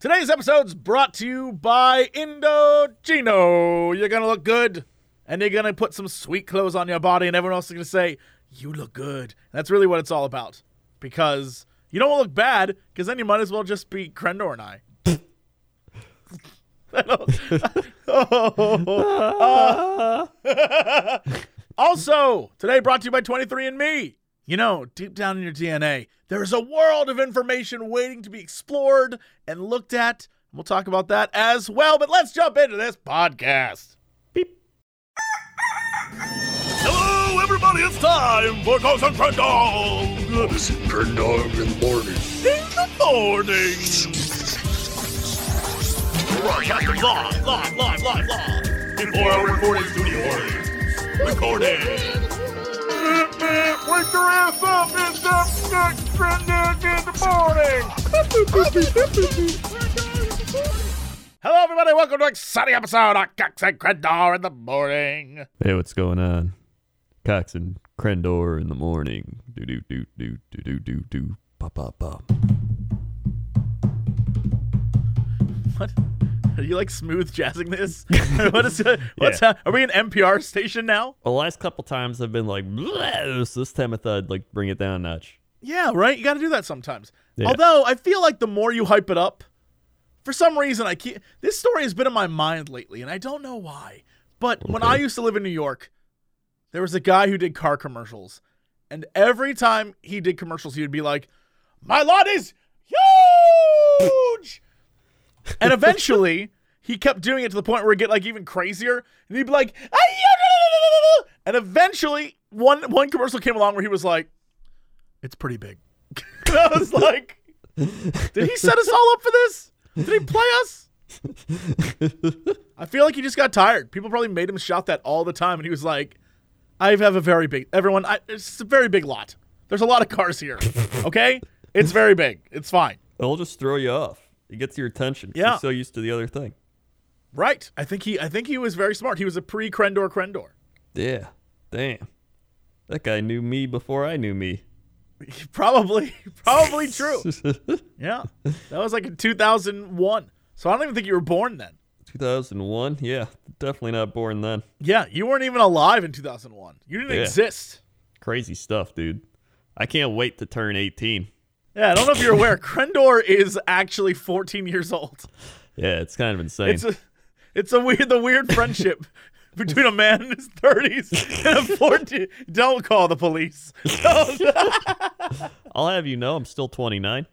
Today's episode's brought to you by Indochino. You're gonna look good, and you're gonna put some sweet clothes on your body, and everyone else is gonna say, You look good. That's really what it's all about. Because you don't want to look bad, because then you might as well just be Crendor and I. I Oh, uh, also, today brought to you by 23andMe. You know, deep down in your DNA, there is a world of information waiting to be explored and looked at. We'll talk about that as well, but let's jump into this podcast. Beep. Hello, everybody. It's time for Cox and Crendor Crendor in the morning. in the morning. Broadcasting live, live, live, live, live. In four-hour recording studio. Recording. Wake your ass up! It's up next Crendor in the morning. Hello, everybody. Welcome to an exciting episode of Cox and Crendor in the morning. Hey, what's going on? Cox and Crendor in the morning. Do do do do do do do do. Pop pop pop. What? Are you like smooth jazzing this? what is it? What's Yeah. ha- Are we an NPR station now? The last couple times I've been like, this time I thought I'd like bring it down a notch. Yeah, right. You got to do that sometimes. Yeah. Although I feel like the more you hype it up, for some reason I keep this story has been in my mind lately, and I don't know why. But when I used to live in New York, there was a guy who did car commercials, and every time he did commercials, he would be like, "My lot is huge," and eventually he kept doing it to the point where it get like even crazier, and he'd be like, "Ah, and eventually one one commercial came along where he was like, "It's pretty big." and I was like, "Did he set us all up for this? Did he play us?" I feel like he just got tired. People probably made him shout that all the time, and he was like, "I have a very big everyone. I, it's a very big lot. There's a lot of cars here. Okay, it's very big. It's fine." It'll just throw you off. It gets your attention. Yeah. You're so used to the other thing. Right. I think he. I think he was very smart. He was a pre Crendor Crendor. Yeah. Damn. That guy knew me before I knew me. Probably, probably true. Yeah, that was like in 2001. So I don't even think you were born then. 2001. Yeah. Definitely not born then. Yeah, you weren't even alive in 2001. You didn't Yeah. exist. Crazy stuff, dude. I can't wait to turn 18. Yeah, I don't know if you're aware. Crendor is actually 14 years old. Yeah, it's kind of insane. It's a, it's a weird, the weird friendship between a man in his 30s and a 14. Don't call the police. I'll have you know I'm still 29.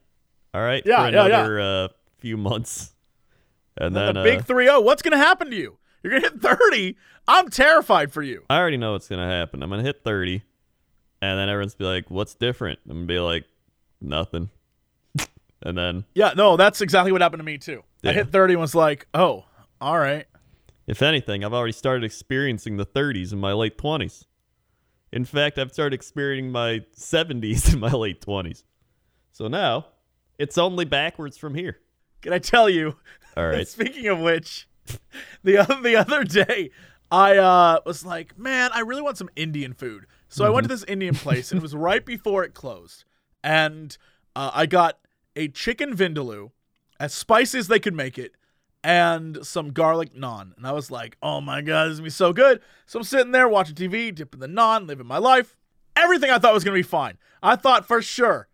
All right. Yeah, for yeah, yeah. another uh, few months, and then the uh, big 3-0. What's gonna happen to you? You're gonna hit 30. I'm terrified for you. I already know what's gonna happen. I'm gonna hit 30, and then everyone's be like, "What's different?" I'm gonna be like, "Nothing," and then Yeah, no, that's exactly what happened to me too. I hit 30 and was like, oh, all right. if anything, I've already started experiencing the 30s in my late 20s. In fact, I've started experiencing my 70s in my late 20s. So now it's only backwards from here. Can I tell you? All right. Speaking of which, the other, the other day, I uh, was like, man, I really want some Indian food. So I went to this Indian place, and it was right before it closed. And uh, I got a chicken vindaloo, as spicy as they could make it, and some garlic naan. And I was like, oh my God, this is going to be so good. So I'm sitting there watching TV, dipping the naan, living my life. Everything I thought was going to be fine. I thought for sure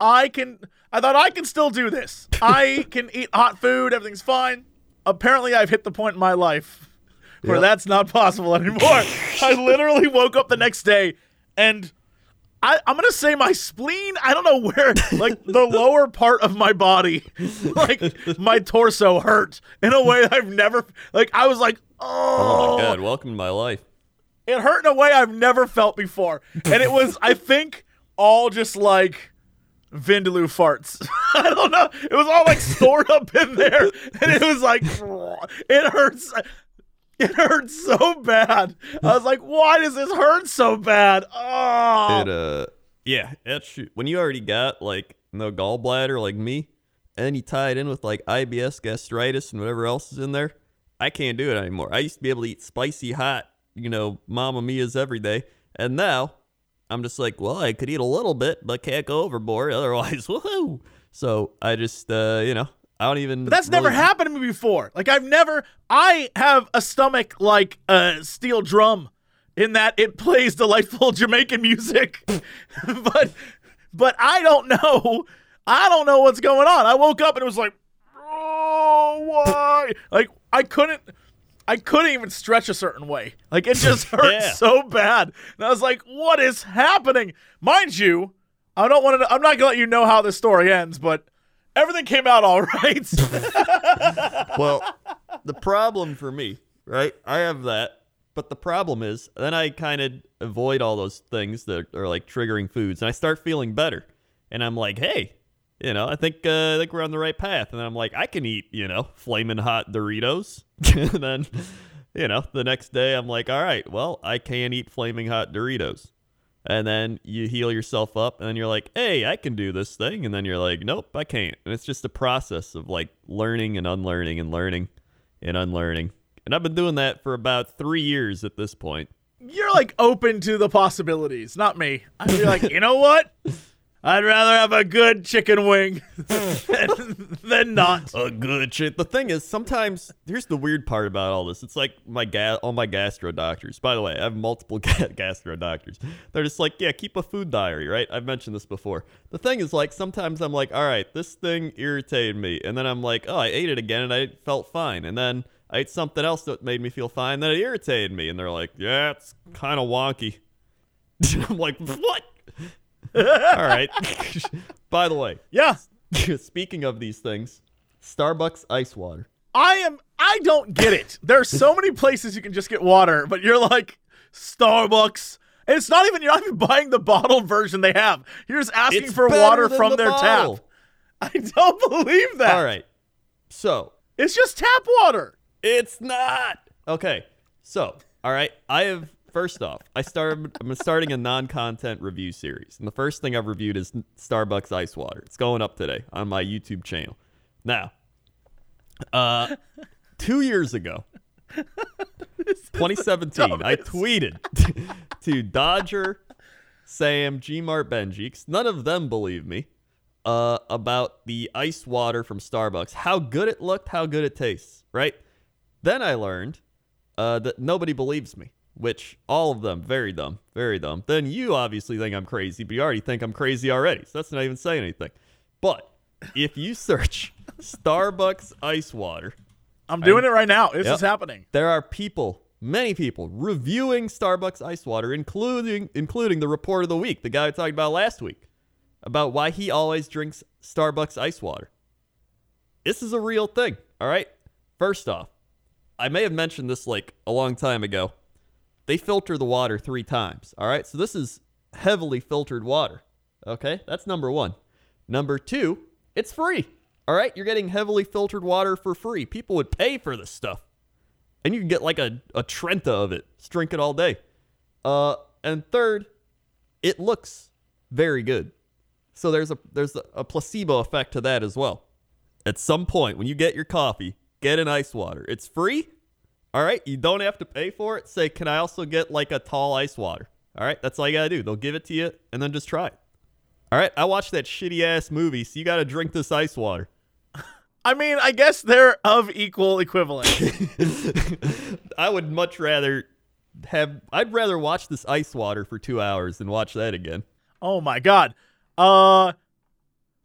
I can I thought I can still do this. I can eat hot food, everything's fine. Apparently I've hit the point in my life where Yep. that's not possible anymore. I literally woke up the next day and I, I'm gonna say my spleen, I don't know where, like the lower part of my body, like my torso hurt in a way I've never, like I was like, Oh oh, my god, welcome to my life. it hurt in a way I've never felt before. And it was, I think, all just like Vindaloo farts. I don't know. It was all like stored up in there. And it was like, it hurts. It hurts so bad. I was like, why does this hurt so bad? Oh. It uh yeah, that's sh- when you already got like no gallbladder like me, and you tie it in with like IBS, gastritis, and whatever else is in there. I can't do it anymore. I used to be able to eat spicy hot, you know, Mama Mia's every day, and now I'm just like, well, I could eat a little bit, but can't go overboard. Otherwise, woohoo! So I just, uh, you know, I don't even. But that's never happened to me before. Like I've never I have a stomach like a steel drum in that it plays delightful Jamaican music. but but I don't know. I don't know what's going on. I woke up and it was like, "Oh, why?" Like I couldn't I couldn't even stretch a certain way. Like it just hurt Yeah. so bad. And I was like, "What is happening?" Mind you, I don't want to I'm not going to let you know how this story ends, but everything came out all right. Well, the problem for me, right? I have that, but the problem is then I kind of avoid all those things that are like triggering foods, and I start feeling better, and I'm like, hey, you know, I think uh, I think we're on the right path, and I'm like, I can eat, you know, flaming hot Doritos, and then, you know, the next day I'm like, all right, well, I can eat flaming hot Doritos. And then you heal yourself up, and then you're like, hey, I can do this thing. And then you're like, nope, I can't. And it's just a process of like learning and unlearning and learning and unlearning. And I've been doing that for about three years at this point. You're like open to the possibilities, not me. I'd be like, you know what? I'd rather have a good chicken wing than, than not. A good shit. The thing is, sometimes here's the weird part about all this. It's like my ga- all my gastro doctors. By the way, I have multiple ga- gastro doctors. They're just like, yeah, keep a food diary, right? I've mentioned this before. The thing is, like, sometimes I'm like, all right, this thing irritated me, and then I'm like, oh, I ate it again, and I felt fine, and then I ate something else that made me feel fine, then it irritated me, and they're like, yeah, it's kind of wonky. I'm like, what? All right. By the way, Yeah, speaking of these things, Starbucks ice water. I am. I don't get it. There's so many places you can just get water, but you're like Starbucks. And it's not even. You're not even buying the bottled version they have. You're just asking It's for water from the their bottle. tap. I don't believe that. All right. So It's just tap water. it's not okay. So all right, I have first off, I started. I'm starting a non-content review series, and the first thing I've reviewed is Starbucks ice water. It's going up today on my YouTube channel. Now, uh, two years ago, 2017, I tweeted to Dodger, Sam, G Mart, Benjix. None of them believe me uh, about the ice water from Starbucks. How good it looked, how good it tastes, right? Then I learned uh, that nobody believes me, which all of them very dumb, very dumb. Then you obviously think I'm crazy, but you already think I'm crazy already, so that's not even saying anything. But if you search Starbucks ice water, I'm doing it right now. This Yep. is happening. there are people, many people, reviewing Starbucks ice water, including including the report of the week, the guy I talked about last week, about why he always drinks Starbucks ice water. This is a real thing, all right? First off, I may have mentioned this like a long time ago. They filter the water three times, all right? So this is heavily filtered water, okay? That's number one. Number two, it's free, all right? You're getting heavily filtered water for free. People would pay for this stuff and you can get like a, a Trenta of it. Just drink it all day. Uh, and third, it looks very good. So there's a there's a, a placebo effect to that as well. At some point, when you get your coffee, get an ice water. It's free. All right, you don't have to pay for it. Say, can I also get like a tall ice water? All right, that's all you gotta do. They'll give it to you, and then just try it. All right, I watched that shitty ass movie, so you gotta drink this ice water. I mean, I guess they're of equal equivalence. I would much rather have. I'd rather watch this ice water for two hours than watch that again. oh my god. Uh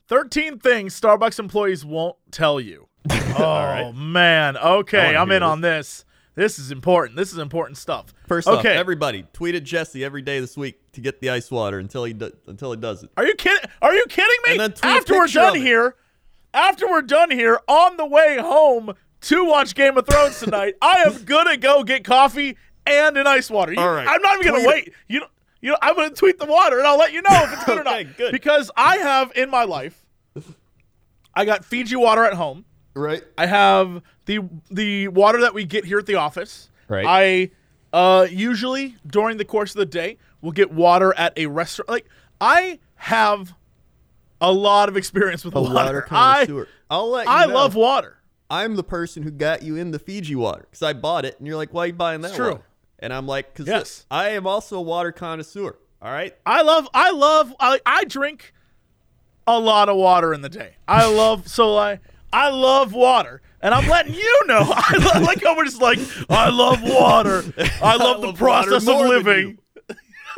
13 things Starbucks employees won't tell you. Oh right. man. Okay, I'm in on this. This is important. This is important stuff. First off, okay. everybody tweet at Jesse every day this week to get the ice water until he do, until he does it. Are you kidding? Are you kidding me? And then tweet after we're done here, after we're done here, on the way home to watch Game of Thrones tonight, I am gonna go get coffee and an ice water. You- All right. I'm not even gonna wait. You know, you know, I'm gonna tweet the water and I'll let you know if it's good or not. good. Because I have in my life, I got Fiji water at home. Right. I have the the water that we get here at the office. Right. I uh, usually during the course of the day will get water at a restaurant. Like I have a lot of experience with A water. water I connoisseur. I'll let you I know, love water. I'm the person who got you in the Fiji water because I bought it, and you're like, "Why are you buying that?" It's true. water?" And I'm like, "Cause Yes. I am also a water connoisseur." All right. I love I love I, I drink a lot of water in the day. I love so I I love water, and I'm letting you know. I lo- like how we're just like, I love water. I love the love process of living.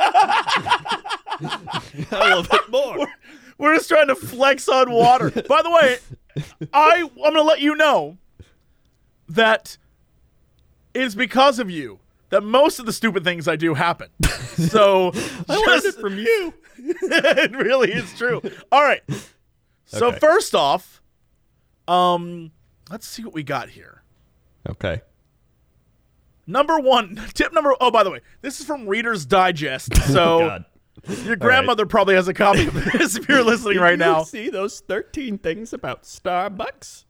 I love it more. We're just trying to flex on water. By the way, I I'm gonna let you know that it's because of you that most of the stupid things I do happen. So I learned it from you. it really is true. All right. So Okay. first off, um, let's see what we got here. Okay. Number one, tip number. Oh, by the way, this is from Reader's Digest. So God. your grandmother probably has a copy of this if you're listening Did right you now. see those 13 things about Starbucks?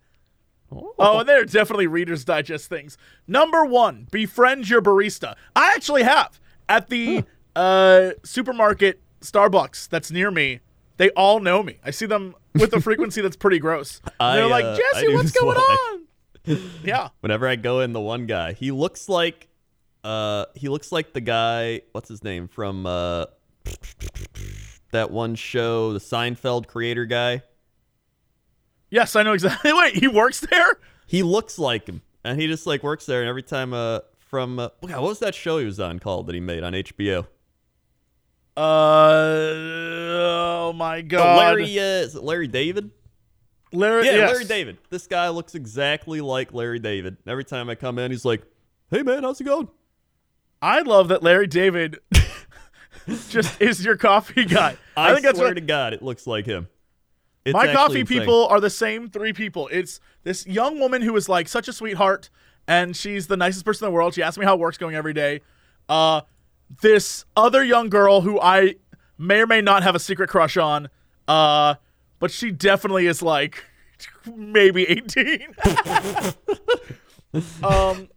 Oh, and they're definitely Reader's Digest things. Number one, befriend your barista. I actually have at the uh, supermarket Starbucks that's near me. They all know me. I see them with a frequency that's pretty gross. I, they're like, uh, Jesse, what's going on? yeah. Whenever I go in, the one guy, he looks like, uh, he looks like the guy. What's his name from uh, that one show, the Seinfeld creator guy? Yes, I know exactly. Wait, he works there? He looks like him, and he just like works there. And every time, uh, from uh, God, what was that show he was on called that he made on HBO? Uh, oh my Oh, god. Larry, uh, is it Larry David? Larry, Yeah, yes. Larry David. This guy looks exactly like Larry David. Every time I come in, he's like, "Hey man, how's it going?" I love that Larry David just is your coffee guy. I, I, think that's swear what to God, it looks like him. It's my coffee insane. people are the same three people. It's this young woman who is like such a sweetheart, and she's the nicest person in the world. She asks me how work's going every day. Uh, this other young girl who I may or may not have a secret crush on, uh, but she definitely is like maybe eighteen. um,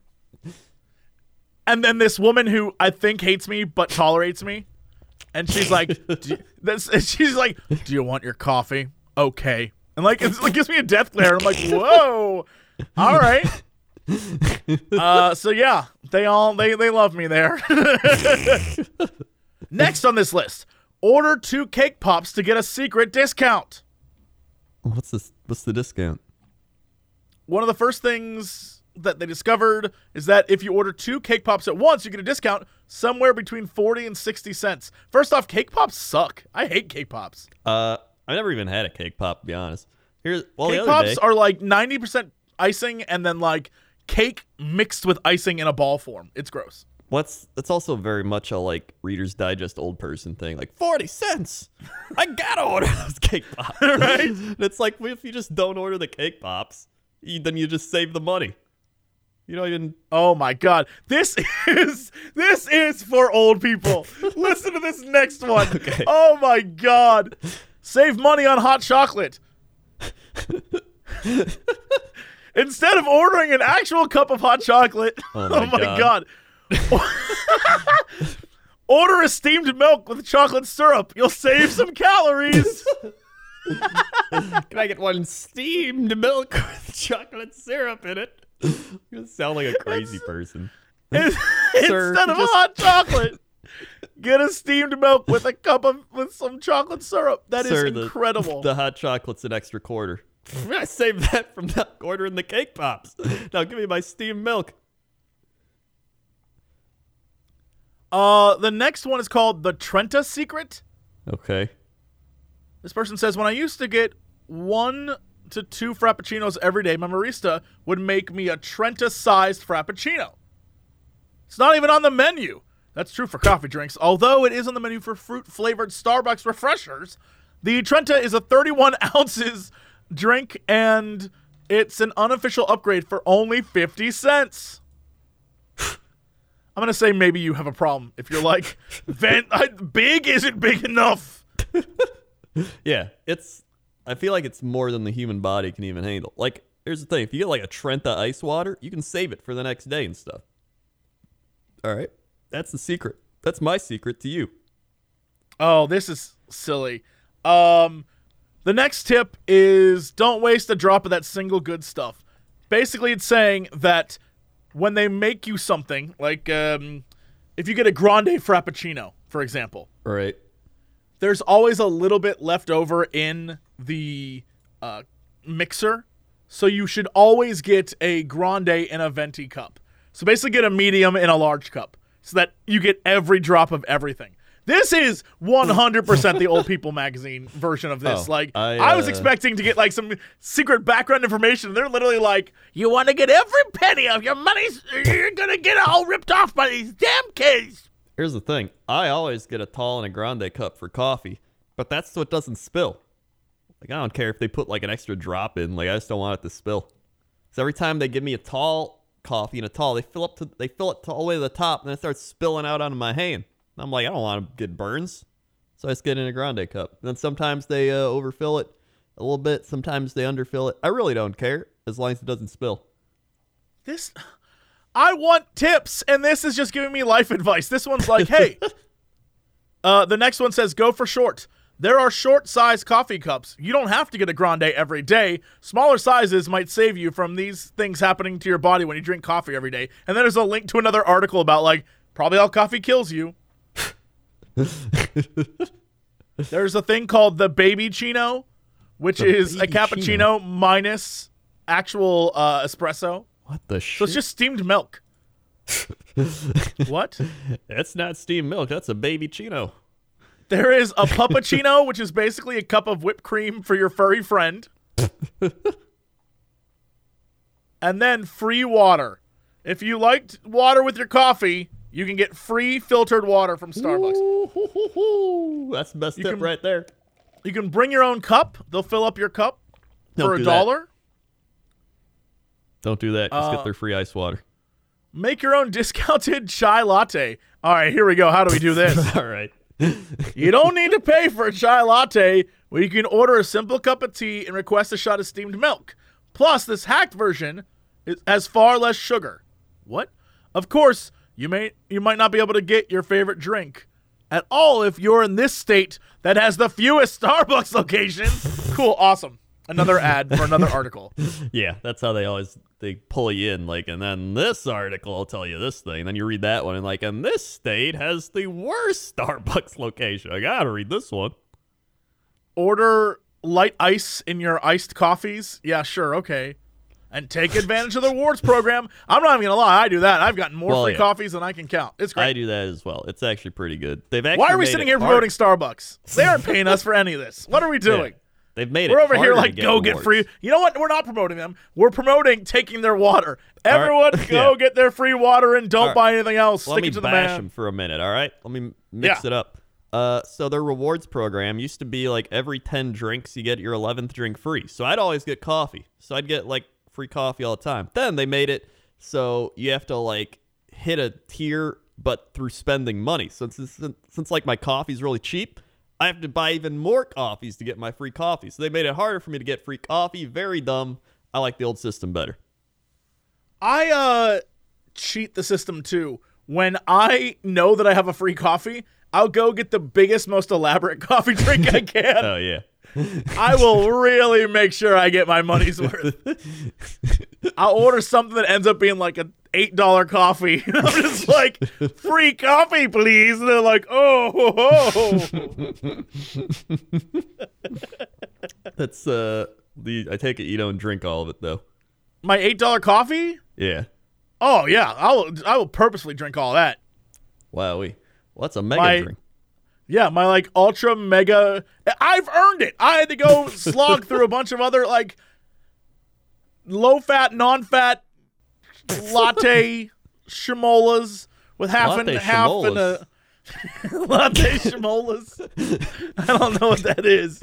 and then this woman who I think hates me but tolerates me, and she's like, do, this, she's like, "Do you want your coffee?" Okay, and like it's, it gives me a death glare. I'm like, "Whoa, all right." Uh, so yeah, they all they they love me there. Next on this list, order two cake pops to get a secret discount. What's this? What's the discount? One of the first things that they discovered is that if you order two cake pops at once, you get a discount somewhere between 40 and 60 cents. First off, cake pops suck. I hate cake pops. Uh, I never even had a cake pop. To be honest, here's well cake pops day, are like 90% icing and then like cake mixed with icing in a ball form. It's gross. What's that's also very much a like Reader's Digest old person thing. Like forty cents, I gotta order those cake pops, right? And it's like well, if you just don't order the cake pops, you, then you just save the money. You don't even. Oh my god. This is this is for old people. Listen to this next one. Okay. Oh my god. Save money on hot chocolate. Instead of ordering an actual cup of hot chocolate, Oh oh my my, god. Order a steamed milk with chocolate syrup. You'll save some calories. Can I get one steamed milk with chocolate syrup in it? You sound like a crazy person. Instead Sir, of just- hot chocolate, get a steamed milk with a cup of with some chocolate syrup. That is Sir, the- incredible. The hot chocolate's an extra quarter. I saved that from not ordering the cake pops. Now give me my steamed milk. Uh, the next one is called the Trenta Secret. Okay. This person says, when I used to get one to two frappuccinos every day, my barista would make me a Trenta-sized frappuccino. It's not even on the menu. That's true for coffee drinks, although it is on the menu for fruit-flavored Starbucks refreshers. The Trenta is a 31 ounces drink, and it's an unofficial upgrade for only 50 cents. I'm gonna say maybe you have a problem if you're like, Vent, I, big isn't big enough. Yeah, it's. I feel like it's more than the human body can even handle. Like, here's the thing: if you get like a Trenta ice water, you can save it for the next day and stuff. All right, that's the secret. That's my secret to you. Oh, this is silly. Um, the next tip is don't waste a drop of that single good stuff. Basically, it's saying that when they make you something, like um, if you get a grande frappuccino, for example, right. there's always a little bit left over in the uh, mixer. So you should always get a grande in a venti cup. So basically, get a medium in a large cup so that you get every drop of everything. This is 100% the old people magazine version of this. Oh, like, I, I, was uh, expecting to get like some secret background information. They're literally like, you want to get every penny of your money, you're going to get it all ripped off by these damn kids. Here's the thing. I always get a tall and a grande cup for coffee, but that's so it doesn't spill. Like I don't care if they put like an extra drop in. Like I just don't want it to spill. So every time they give me a tall coffee and a tall, they fill up to they fill it all the way to the top, and then it starts spilling out onto my hand. And I'm like, I don't want to get burns, so I just get in a grande cup. And then sometimes they uh, overfill it a little bit. Sometimes they underfill it. I really don't care as long as it doesn't spill. This, I want tips, and this is just giving me life advice. This one's like, hey, uh, the next one says, go for short. There are short size coffee cups. You don't have to get a grande every day. Smaller sizes might save you from these things happening to your body when you drink coffee every day. And then there's a link to another article about like probably how coffee kills you. there's a thing called the baby chino, which The is a cappuccino chino? minus actual uh, espresso. What the So it's just steamed milk. what? that's not steamed milk. That's a baby chino. There is a puppuccino, which is basically a cup of whipped cream for your furry friend. and then free water. If you liked water with your coffee, you can get free filtered water from Starbucks. Ooh, that's the best You tip can- right there. You can bring your own cup. They'll fill up your cup Don't for a do dollar. Don't do that. Just Uh, get their free ice water. Make your own discounted chai latte. All right, here we go. How do we do this? All right. You don't need to pay for a chai latte where you can order a simple cup of tea and request a shot of steamed milk. Plus, this hacked version is, has far less sugar. What? Of course, you may you might not be able to get your favorite drink at all if you're in this state that has the fewest Starbucks locations. cool, awesome. Another ad for another article. Yeah, that's how they always they pull you in. Like, and then this article will tell you this thing. And then you read that one, and like, and this state has the worst Starbucks location. I gotta read this one. Order light ice in your iced coffees. Yeah, sure, okay. And take advantage of the rewards program. I'm not even gonna lie, I do that. I've gotten more Well, free yeah. coffees than I can count. It's great. I do that as well. It's actually pretty good. They've actually Why are we sitting here hard- promoting Starbucks? They aren't paying us for any of this. What are we Yeah. doing? They've made We're over here like go get free. You know what? We're not promoting them. We're promoting taking their water. Everyone go Yeah. get their free water and don't right. buy anything else. Let Stick me it to the bash man. them for a minute, all right? Let me mix Yeah. it up. Uh, so their rewards program used to be like every 10 drinks you get your 11th drink free. So I'd always get coffee. So I'd get like free coffee all the time. Then they made it so you have to like hit a tier but through spending money. So since since like my coffee's really cheap, I have to buy even more coffees to get my free coffee. So they made it harder for me to get free coffee. Very dumb. I like the old system better. I uh cheat the system too. When I know that I have a free coffee, I'll go get the biggest, most elaborate coffee drink I can. Oh yeah. I will really make sure I get my money's worth. I'll order something that ends up being like a eight dollar coffee. And I'm just like, free coffee, please. And they're like, oh, oh, oh. That's uh the I take it you don't drink all of it though. my eight dollar coffee. Yeah. Oh yeah, I will. I will purposely drink all that. Wow, we. Well, that's a mega My- drink. Yeah, my like ultra mega. I've earned it. I had to go slog through a bunch of other like low fat, non fat latte shimolas with half and Latte half and a latte shimolas. I don't know what that is.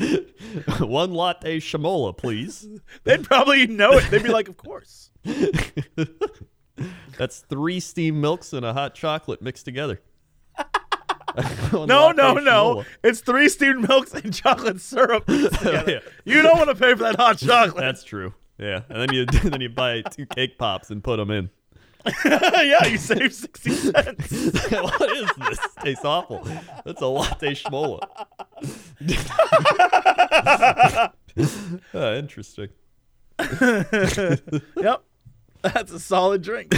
One latte shamola, please. They'd probably know it. They'd be like, "Of course." That's three steamed milks and a hot chocolate mixed together. No, no, no. It's three steamed milks and chocolate syrup. Yeah. You don't want to pay for that hot chocolate. That's true. Yeah, and then you then you buy two cake pops and put them in. yeah, you save sixty cents. what is this? Tastes awful. That's a latte shamola. Ah, interesting. yep, that's a solid drink.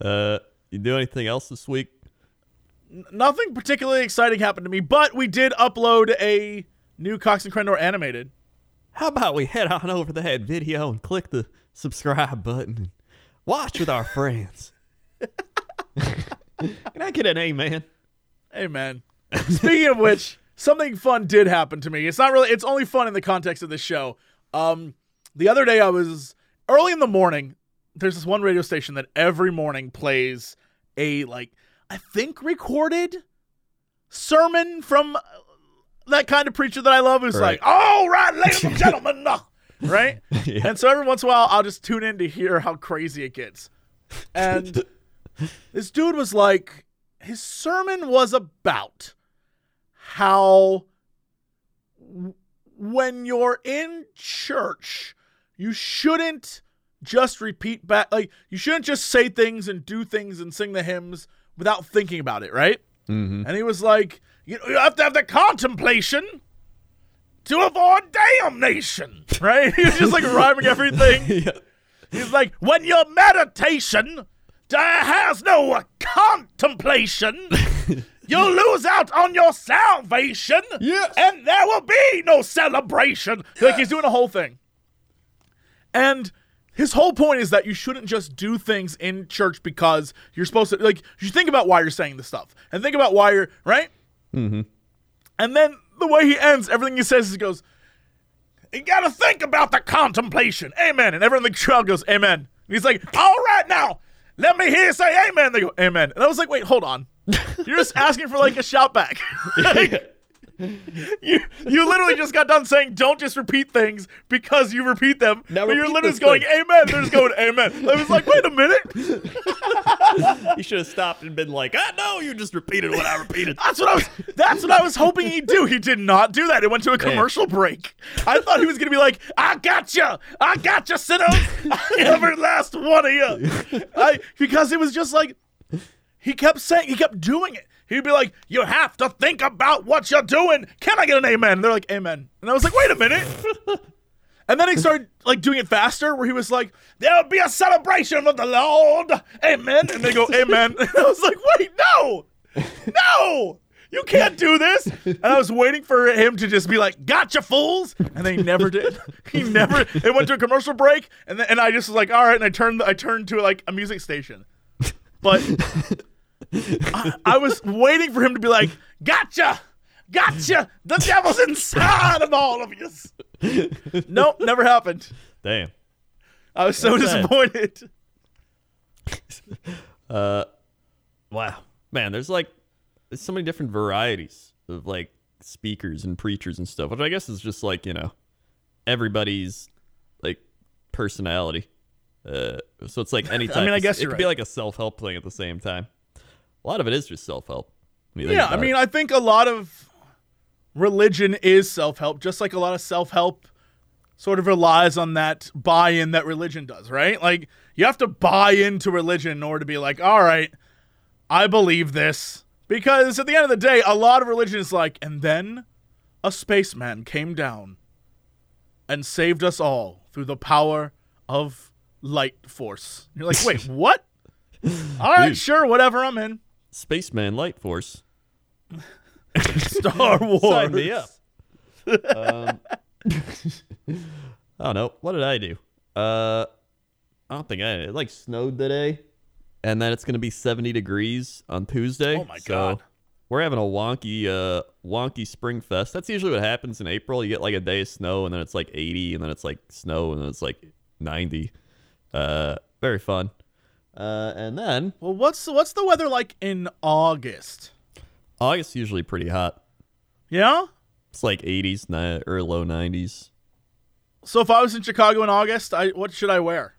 Uh, you do anything else this week? Nothing particularly exciting happened to me, but we did upload a new Cox and Crendor animated. how about we head on over to that video and click the subscribe button and watch with our friends? Can I get an amen? Man. Speaking of which, something fun did happen to me. It's not really. It's only fun in the context of this show. Um, the other day I was early in the morning. There's this one radio station that every morning plays a like I think recorded sermon from uh, that kind of preacher that I love who's Right. like, "All right, ladies and gentlemen," uh," right? Yeah. And so every once in a while, I'll just tune in to hear how crazy it gets. And this dude was like, his sermon was about how w- when you're in church, you shouldn't just repeat back. Like, you shouldn't just say things and do things and sing the hymns without thinking about it, right? Mm-hmm. And he was like, you, you have to have the contemplation to avoid damnation, right? He was just like rhyming everything. yeah. He's like, when your meditation has no contemplation, you'll lose out on your salvation, Yes. and there will be no celebration. Like he's doing a whole thing, and his whole point is that you shouldn't just do things in church because you're supposed to. Like you think about why you're saying this stuff, and think about why you're right. Mm-hmm. And then the way he ends, everything he says, he goes, You gotta think about the contemplation. Amen. And everyone in the crowd goes, Amen. And he's like, All right now, let me hear you say amen. They go, Amen. And I was like, Wait, hold on. You're just asking for like a shout back. Like, you you literally just got done saying don't just repeat things because you repeat them. Now but you're literally just going thing. amen. They're just going amen. I was like, wait a minute. You should have stopped and been like, ah, no, you just repeated what I repeated. That's what I was. That's what I was hoping he'd do. He did not do that. It went to a commercial break. I thought he was gonna be like, "I got you, I got you, sinners, every last one of you," I, because it was just like he kept saying, he kept doing it. He'd be like, "You have to think about what you're doing." Can I get an amen? And they're like, "Amen," and I was like, "Wait a minute." And then he started like doing it faster, where he was like, "There'll be a celebration of the Lord, Amen," and they go, "Amen," and I was like, "Wait, no, no, you can't do this." And I was waiting for him to just be like, "Gotcha, fools," and they never did. He never. It went to a commercial break, and then, and I just was like, "All right," and I turned I turned to like a music station, but I, I was waiting for him to be like, "Gotcha." Gotcha! The devil's inside of all of you. Nope, never happened. Damn. I was so That's disappointed. Uh, wow, man. There's like there's so many different varieties of like speakers and preachers and stuff, which I guess is just like you know everybody's like personality. Uh, so it's like any I mean, I guess it could be like a self help thing at the same time. A lot of it is just self help. Yeah, I mean, I think a lot of religion is self help, just like a lot of self help sort of relies on that buy in that religion does, right? Like, you have to buy into religion in order to be like, all right, I believe this. Because at the end of the day, a lot of religion is like, and then a spaceman came down and saved us all through the power of light force. You're like, wait, what? All right, Dude. sure, whatever, I'm in. Spaceman Light Force. Star Wars. Sign me up. um, I don't know. What did I do? Uh, I don't think I. It like snowed today, and then it's gonna be 70 degrees on Tuesday. Oh my so God. We're having a wonky, uh, wonky spring fest. That's usually what happens in April. You get like a day of snow, and then it's like 80, and then it's like snow, and then it's like 90. Uh, very fun. Uh, and then Well, what's what's the weather like in August? August usually pretty hot. Yeah. It's like 80s ni- or low 90s. So if I was in Chicago in August, I what should I wear?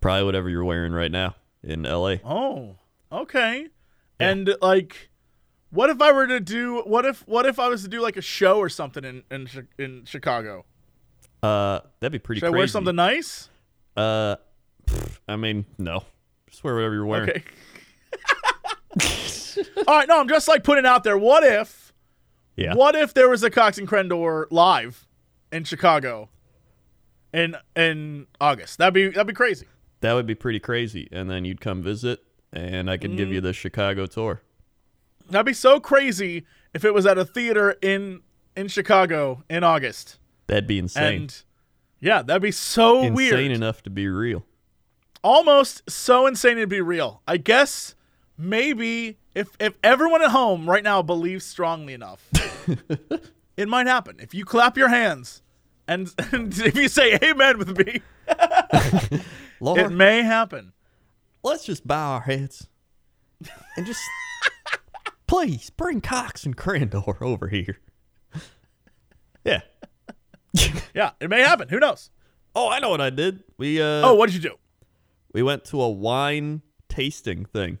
Probably whatever you're wearing right now in LA. Oh, okay. And like, what if I were to do? What if what if I was to do like a show or something in in, in Chicago? Uh, that'd be pretty Should I wear something nice? Uh, pff, I mean, no. Just wear whatever you're wearing. Okay. All right. No, I'm just like putting it out there. What if? Yeah. What if there was a Cox and Crendor live in Chicago in in August? That'd be that'd be crazy. That would be pretty crazy. And then you'd come visit, and I could give Mm-hmm. you the Chicago tour. That'd be so crazy if it was at a theater in in Chicago in August. That'd be insane. And yeah, that'd be so insane weird. Insane enough to be real. Almost so insane to be real. I guess maybe if if everyone at home right now believes strongly enough, it might happen. If you clap your hands and, and if you say amen with me, Lord, it may happen. let's just bow our heads and just please bring Cox and Crendor over here. Yeah. Yeah, it may happen. Who knows? Oh, I know what I did. We uh Oh, what did you do? We went to a wine tasting thing.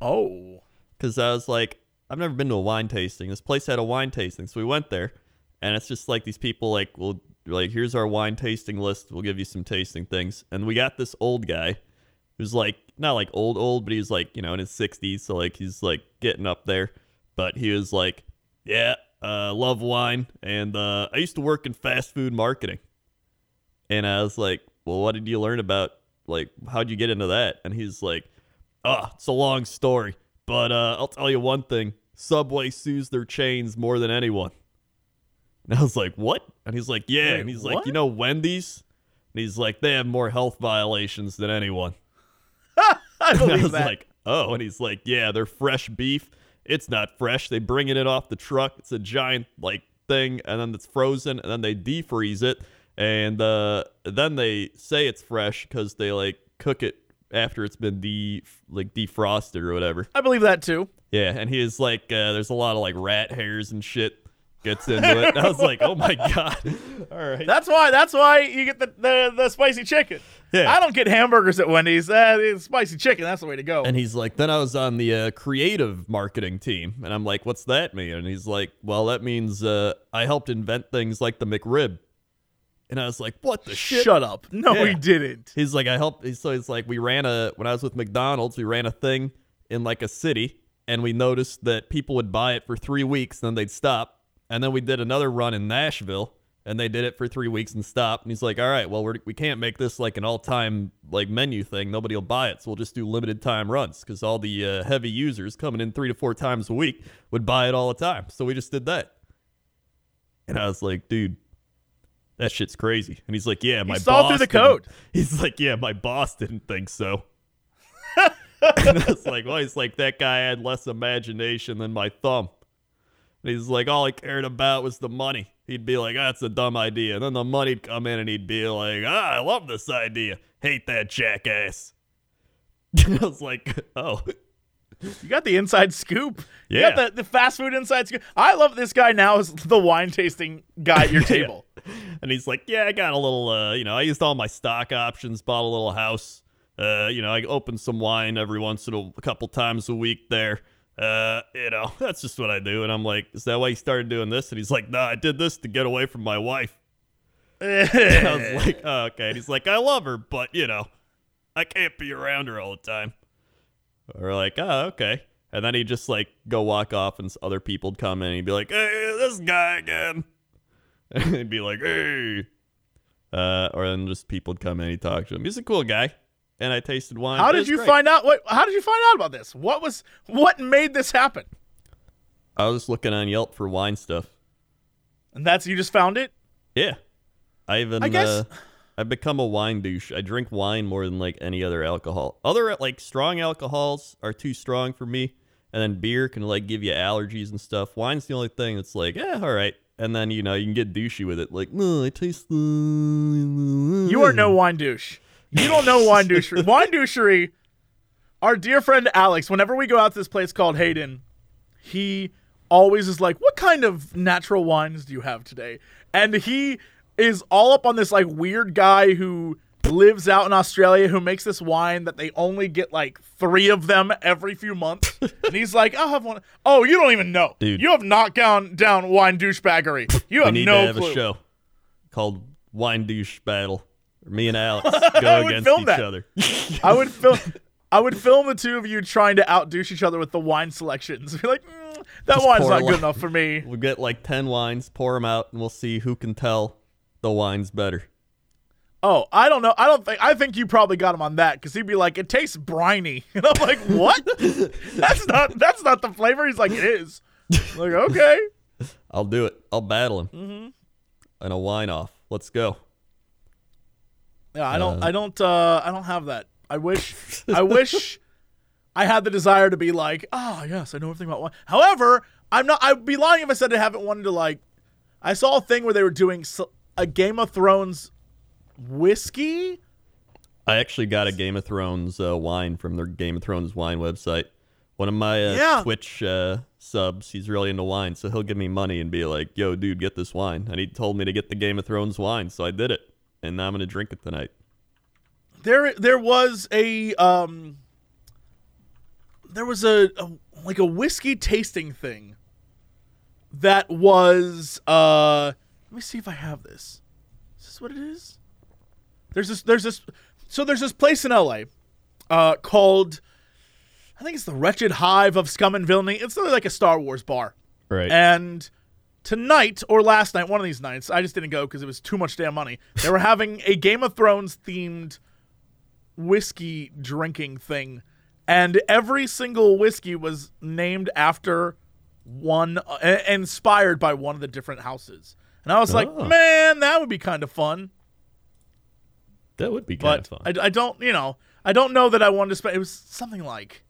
Oh. because I was like, I've never been to a wine tasting. This place had a wine tasting, so we went there, and it's just like these people like, well, like here's our wine tasting list. We'll give you some tasting things, and we got this old guy who's like not like old old, but he's like you know in his sixties, so like he's like getting up there, but he was like, yeah, uh, love wine, and uh, I used to work in fast food marketing, and I was like, well, what did you learn about like how'd you get into that? And he's like, oh, it's a long story, but uh, I'll tell you one thing: Subway sues their chains more than anyone. And I was like, what? And he's like, yeah. Wait, and he's like, you know, Wendy's. And he's like, they have more health violations than anyone. I believe And I was that. like, oh. And he's like, yeah, they're fresh beef. It's not fresh. They bring it in off the truck. It's a giant like thing, and then it's frozen, and then they defreeze it, and uh, then they say it's fresh because they like cook it after it's been de like defrosted or whatever. I believe that too. Yeah, and he is like, uh, there's a lot of like rat hairs and shit gets into it. I was like, oh my god. All right. That's why. That's why you get the the, the spicy chicken. Yeah. I don't get hamburgers at Wendy's. Uh, spicy chicken. That's the way to go. And he's like, then I was on the uh, creative marketing team. And I'm like, what's that mean? And he's like, well, that means uh, I helped invent things like the McRib. And I was like, what the shit? Shut up. No, Yeah. he didn't. He's like, I helped. he's- So he's like, we ran a, when I was with McDonald's, we ran a thing in like a city. And we noticed that people would buy it for three weeks, then they'd stop. And then we did another run in Nashville. And they did it for three weeks and stopped. And he's like, "All right, well, we're, we can't make this like an all-time like menu thing. Nobody will buy it, so we'll just do limited time runs because all the uh, heavy users coming in three to four times a week would buy it all the time. So we just did that. And I was like, "Dude, that shit's crazy." And he's like, "Yeah, my saw boss through the code. He's like, "Yeah, my boss didn't think so." and I was like, "Well, he's like that guy had less imagination than my thumb." And he's like, all he cared about was the money. He'd be like, that's a dumb idea. And then the money'd come in and he'd be like, ah, I love this idea. Hate that jackass. I was like, oh, You got the inside scoop. You Yeah. got the, the fast food inside scoop. I love this guy now as the wine tasting guy at your table. and he's like, yeah, I got a little, uh, you know, I used all my stock options, bought a little house. Uh, you know, I open some wine every once in a, a couple times a week there. Uh, you know, that's just what I do. And I'm like, is that why you started doing this? And he's like, no, I did this to get away from my wife. I was like, oh, okay. And he's like, I love her, but you know, I can't be around her all the time. We're like, oh, okay. And then he'd just like go walk off, and other people'd come in. and He'd be like, hey, this guy again. And he'd be like, hey. Uh, or then just people'd come in, and he'd talk to him. He's a cool guy. And I tasted wine. How did you great. find out? What? How did you find out about this? What was? What made this happen? I was looking on Yelp for wine stuff. And that's you just found it. Yeah. I even I guess- uh, I've become a wine douche. I drink wine more than like any other alcohol. Other like strong alcohols are too strong for me, and then beer can like give you allergies and stuff. Wine's the only thing that's like, yeah, all right. And then you know you can get douchey with it, like, no, I taste the. You are no wine douche. You don't know wine douchery. wine douchery. Our dear friend Alex, whenever we go out to this place called Hayden, he always is like, "What kind of natural wines do you have today?" And he is all up on this like weird guy who lives out in Australia who makes this wine that they only get like three of them every few months. and he's like, "I'll have one." Oh, you don't even know, Dude. You have not gone down wine douchebaggery. You have We need no to have clue. a show called Wine Douche Battle. Me and Alex I go would against film each that. other. I would film. I would film the two of you trying to out douche each other with the wine selections. Be like, mm, that Just wine's not good enough for me. We'll get like ten wines, pour them out, and we'll see who can tell the wine's better. Oh, I don't know. I don't think. I think you probably got him on that because he'd be like, it tastes briny, and I'm like, what? that's not. That's not the flavor. He's like, it is. I'm like, okay. I'll do it. I'll battle him. Mm-hmm. and a wine off. Let's go. Yeah, I don't. Uh, I don't. Uh, I don't have that. I wish. I wish. I had the desire to be like, ah, yes, I know everything about wine. However, I'm not. I'd be lying if I said I haven't wanted to like. I saw a thing where they were doing a Game of Thrones whiskey. I actually got a Game of Thrones uh, wine from their Game of Thrones wine website. One of my uh, Yeah. Twitch uh, subs, he's really into wine, so he'll give me money and be like, "Yo, dude, get this wine." And he told me to get the Game of Thrones wine, so I did it, and now I'm gonna drink it tonight. There, there was a um. There was a, a like a whiskey tasting thing. That was uh. Let me see if I have this. Is this what it is? There's this. There's this. So there's this place in LA, uh, called. I think it's the Wretched Hive of Scum and Villainy. It's really like a Star Wars bar. Right. And tonight or last night, one of these nights, I just didn't go because it was too much damn money. They were having a Game of Thrones themed whiskey drinking thing, and every single whiskey was named after one, uh, uh, inspired by one of the different houses. And I was like, Oh. man, that would be kind of fun. that would be kind of fun. I, I don't, you know, I don't know that I wanted to spend. It was something like.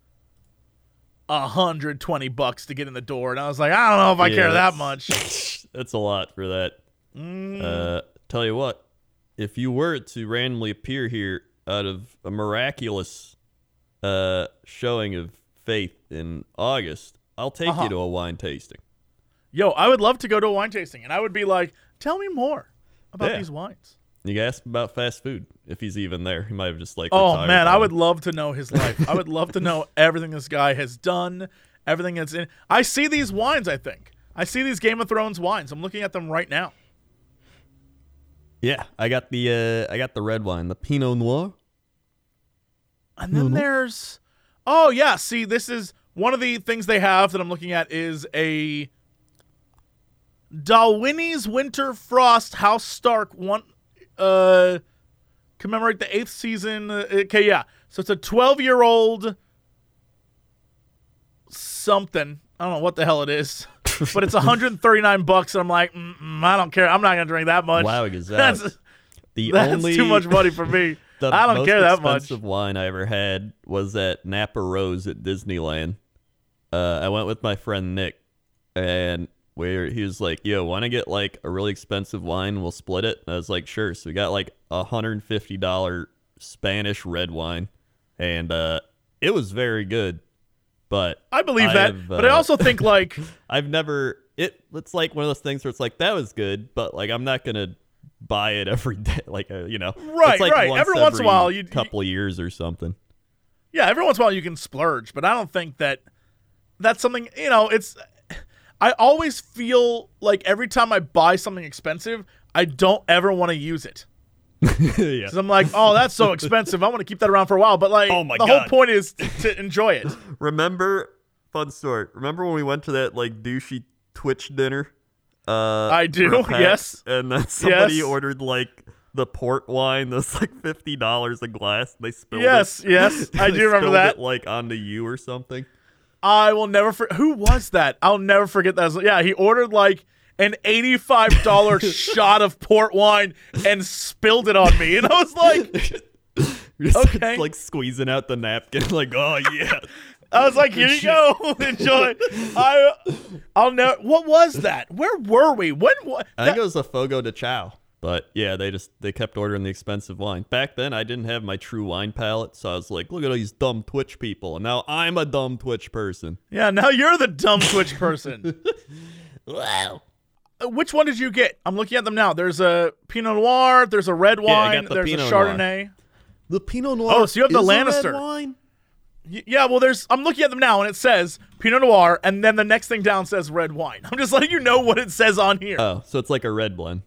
a hundred twenty bucks to get in the door, and I was like, I don't know if I Yeah, care that much. That's a lot for that. Mm. Uh, tell you what, if you were to randomly appear here out of a miraculous uh, showing of faith in August, I'll take Uh-huh. you to a wine tasting. Yo, I would love to go to a wine tasting, and I would be like, tell me more about Yeah. these wines. You can ask about fast food if he's even there. He might have just like. Oh man, I would love to know his life. I would love to know everything this guy has done, everything that's in. I see these wines. I think I see these Game of Thrones wines. I'm looking at them right now. Yeah, I got the uh, I got the red wine, the Pinot Noir. And then there's, oh yeah, see, this is one of the things they have that I'm looking at is a Dalwhinnie's Winter Frost House Stark one, uh, commemorate the eighth season. Uh, okay, yeah, so it's a 12 year old something. I don't know what the hell it is, but it's 139 bucks, and I'm like, I don't care. I'm not gonna drink that much. Wow, is that That's the that's only too much money for me. I don't care that much. expensive wine I ever had was at Napa Rose at Disneyland. Uh, I went with my friend Nick, and where he was like, "Yo, want to get like a really expensive wine? We'll split it." And I was like, "Sure." So we got like a hundred and fifty dollar Spanish red wine, and uh, it was very good. But I believe I that, have, but I uh, also think like I've never it. It's like one of those things where it's like that was good, but like I'm not gonna buy it every day. Like uh, you know, Right, it's like right. Once Every once in a while, you- couple of years or something. yeah, every once in a while you can splurge, but I don't think that that's something, you know, it's I always feel like every time I buy something expensive, I don't ever want to use it. yeah. I'm like, "Oh, that's so expensive. I want to keep that around for a while." But like Oh my the whole point is to enjoy it. Remember, fun story. Remember when we went to that like douchey Twitch dinner? Uh, I do, yes. And then somebody Yes. ordered like the port wine that's like fifty dollars a glass. They spilled Yes, it. yes, I do remember that. It, like onto you or something. I will never for- Who was that? I'll never forget that. Yeah, he ordered like an $85 shot of port wine and spilled it on me. And I was like, Okay. like squeezing out the napkin, like oh yeah. I was like, here you go, enjoy. I, I'll never. What was that? Where were we? When? What? I think it was the Fogo de Chao. But yeah, they just they kept ordering the expensive wine. Back then, I didn't have my true wine palate, so I was like, "Look at all these dumb Twitch people," and now I'm a dumb Twitch person. yeah, now you're the dumb Twitch person. Wow. Uh, Which one did you get? I'm looking at them now. There's a Pinot Noir. There's a red Yeah, I wine. got the there's Pinot a Noir. Chardonnay. The Pinot Noir. Oh, so you have the is Lannister. wine. Y- Yeah, well, there's. I'm looking at them now, and it says Pinot Noir, and then the next thing down says red wine. I'm just letting you know what it says on here. Oh, so it's like a red blend.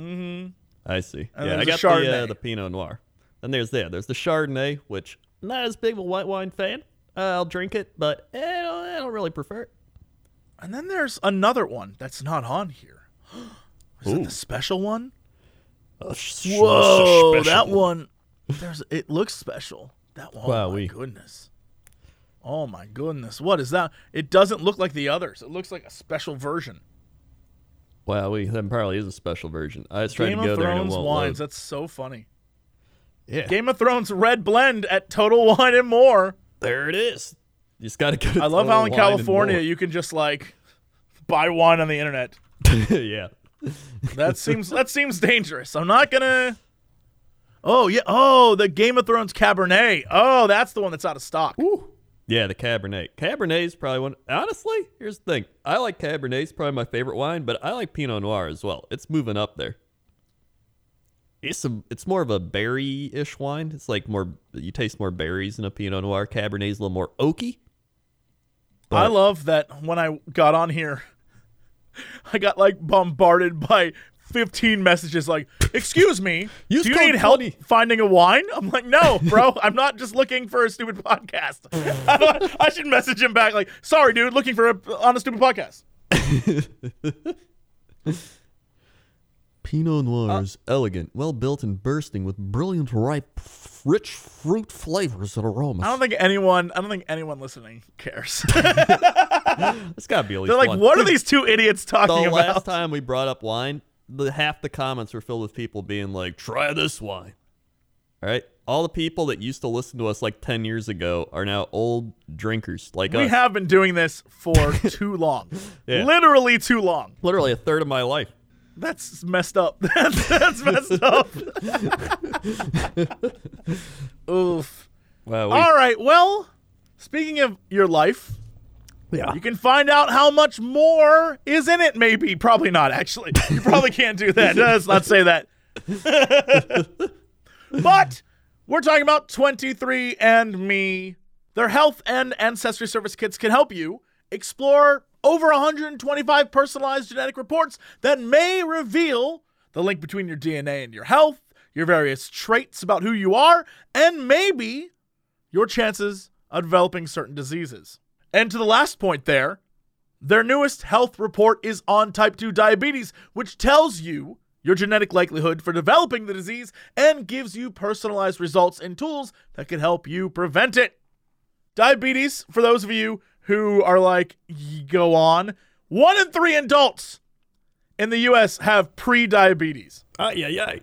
Mm-hmm. I see. And yeah, I got the uh, the Pinot Noir. Then there's there. There's the Chardonnay, which not as big of a white wine fan. Uh, I'll drink it, but eh, I don't, I don't really prefer it. and then there's another one that's not on here. Is it the special one? Whoa, that one. There's. It looks special. That one. Oh my Wowee. goodness. Oh my goodness. What is that? It doesn't look like the others. It looks like a special version. Wow, we that probably is a special version. I was trying Game to go of there and it Thrones won't wines. load. That's so funny. Yeah, Game of Thrones red blend at Total Wine and More. there it is. You just got to go. To I love how in Total Wine and California you can just like buy wine on the internet. more. yeah. That seems that seems dangerous. I'm not gonna. Oh yeah. Oh, the Game of Thrones Cabernet. Oh, that's the one that's out of stock. Yeah, the Cabernet. Cabernet is probably one. Honestly, here's the thing. I like Cabernet. It's probably my favorite wine, but I like Pinot Noir as well. It's moving up there. It's a, it's more of a berry-ish wine. It's like more you taste more berries in a Pinot Noir. Cabernet's a little more oaky. I love that when I got on here, I got like bombarded by 15 messages like, "Excuse me, Use do you code need help 20." finding a wine?" I'm like, "No, bro, I'm not just looking for a stupid podcast." I, I should message him back like, "Sorry, dude, looking for a on a stupid podcast." Pinot Noir Uh, is elegant, well built, and bursting with brilliant, ripe, f- rich fruit flavors and aromas. I don't think anyone, I don't think anyone listening cares. It's got to be at least They're like, one. "What are these two idiots the talking about?" last time we brought up wine, the half the comments were filled with people being like, "Try this wine." All right, all the people that used to listen to us like ten years ago are now old drinkers like we us. have been doing this for too long, Yeah. literally too long. Literally a third of my life. That's messed up. That's, that's messed up. Oof. well, We, All right. Well, speaking of your life, yeah. you can find out how much more is in it. Maybe, probably not. Actually, you probably can't do that. Let's not say that. but we're talking about 23andMe. Their health and ancestry service kits can help you explore over 125 personalized genetic reports that may reveal the link between your DNA and your health, your various traits about who you are, and maybe your chances of developing certain diseases. And to the last point there, their newest health report is on type 2 diabetes, which tells you your genetic likelihood for developing the disease and gives you personalized results and tools that can help you prevent it. Diabetes, for those of you who are like, go on, one in three adults in the US have pre diabetes. Ah, yeah, yeah.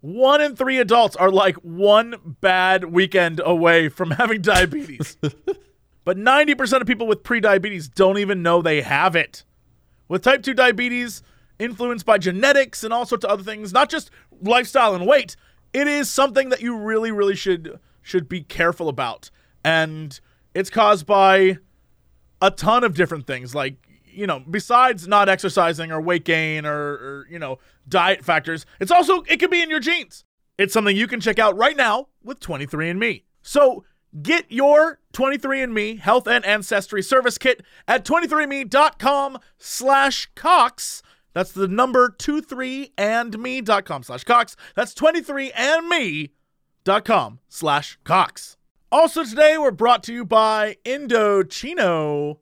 One in three adults are like one bad weekend away from having diabetes. but 90% of people with prediabetes don't even know they have it. With type 2 diabetes, influenced by genetics and all sorts of other things, not just lifestyle and weight, it is something that you really, really should should be careful about. And it's caused by a ton of different things like you know besides not exercising or weight gain or, or you know diet factors it's also it could be in your genes it's something you can check out right now with 23andme so get your 23andme health and ancestry service kit at 23andme.com slash cox that's the number 23andme.com slash cox that's 23andme.com slash cox also today we're brought to you by indochino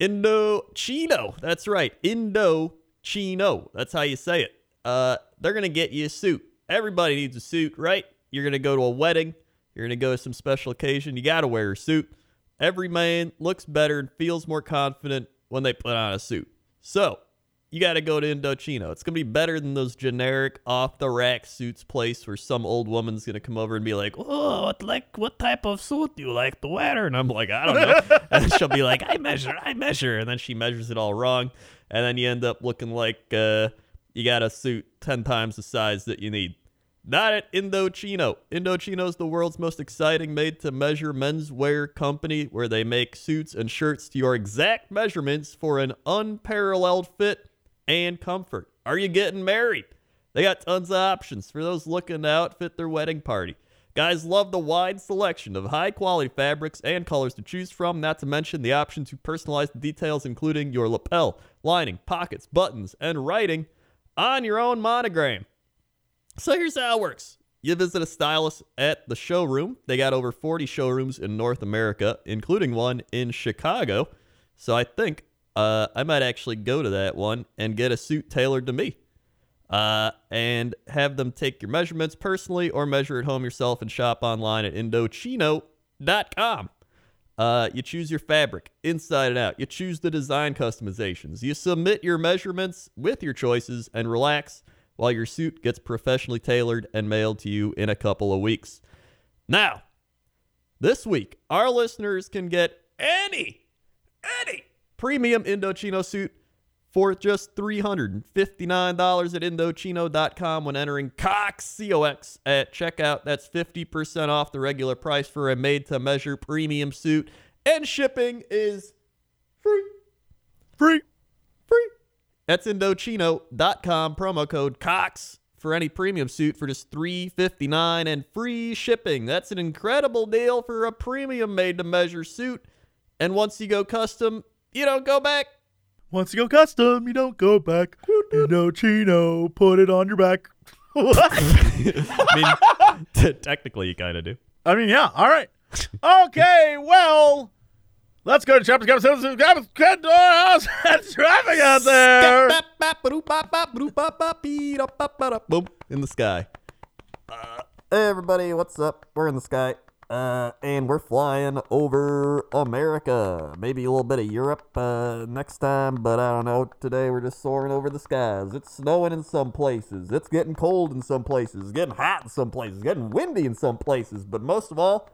Indochino. That's right. Indochino. That's how you say it. Uh, they're gonna get you a suit. Everybody needs a suit, right? You're gonna go to a wedding. You're gonna go to some special occasion. You gotta wear a suit. Every man looks better and feels more confident when they put on a suit. So you gotta go to Indochino. It's gonna be better than those generic off the rack suits place where some old woman's gonna come over and be like, "Oh, what like what type of suit do you like to wear?" And I'm like, "I don't know." and she'll be like, "I measure, I measure," and then she measures it all wrong, and then you end up looking like uh, you got a suit ten times the size that you need. Not at Indochino. Indochino is the world's most exciting made to measure menswear company where they make suits and shirts to your exact measurements for an unparalleled fit and comfort. Are you getting married? They got tons of options for those looking to outfit their wedding party. Guys love the wide selection of high quality fabrics and colors to choose from, not to mention the option to personalize the details, including your lapel, lining, pockets, buttons, and writing on your own monogram. So here's how it works. You visit a stylist at the showroom. They got over 40 showrooms in North America, including one in Chicago. So I think uh, I might actually go to that one and get a suit tailored to me. Uh, and have them take your measurements personally or measure at home yourself and shop online at Indochino.com. Uh, you choose your fabric inside and out. You choose the design customizations. You submit your measurements with your choices and relax while your suit gets professionally tailored and mailed to you in a couple of weeks. Now, this week, our listeners can get any, any premium Indochino suit for just $359 at Indochino.com when entering COX, C-O-X, at checkout. That's 50% off the regular price for a made-to-measure premium suit. And shipping is free. Free. Free. That's Indochino.com, promo code COX for any premium suit for just 359 and free shipping. That's an incredible deal for a premium made-to-measure suit. And once you go custom, you don't go back. Once you go custom, you don't go back. Indochino, put it on your back. I mean, t- technically, you kind of do. I mean, yeah. All right. Okay. Well, let's go to chapter seven. How's traffic out there? Boom. In the sky. Uh, hey everybody, what's up? We're in the sky. Uh, and we're flying over America. Maybe a little bit of Europe uh, next time, but I don't know. Today we're just soaring over the skies. It's snowing in some places. It's getting cold in some places. It's getting hot in some places. It's getting windy in some places. But most of all,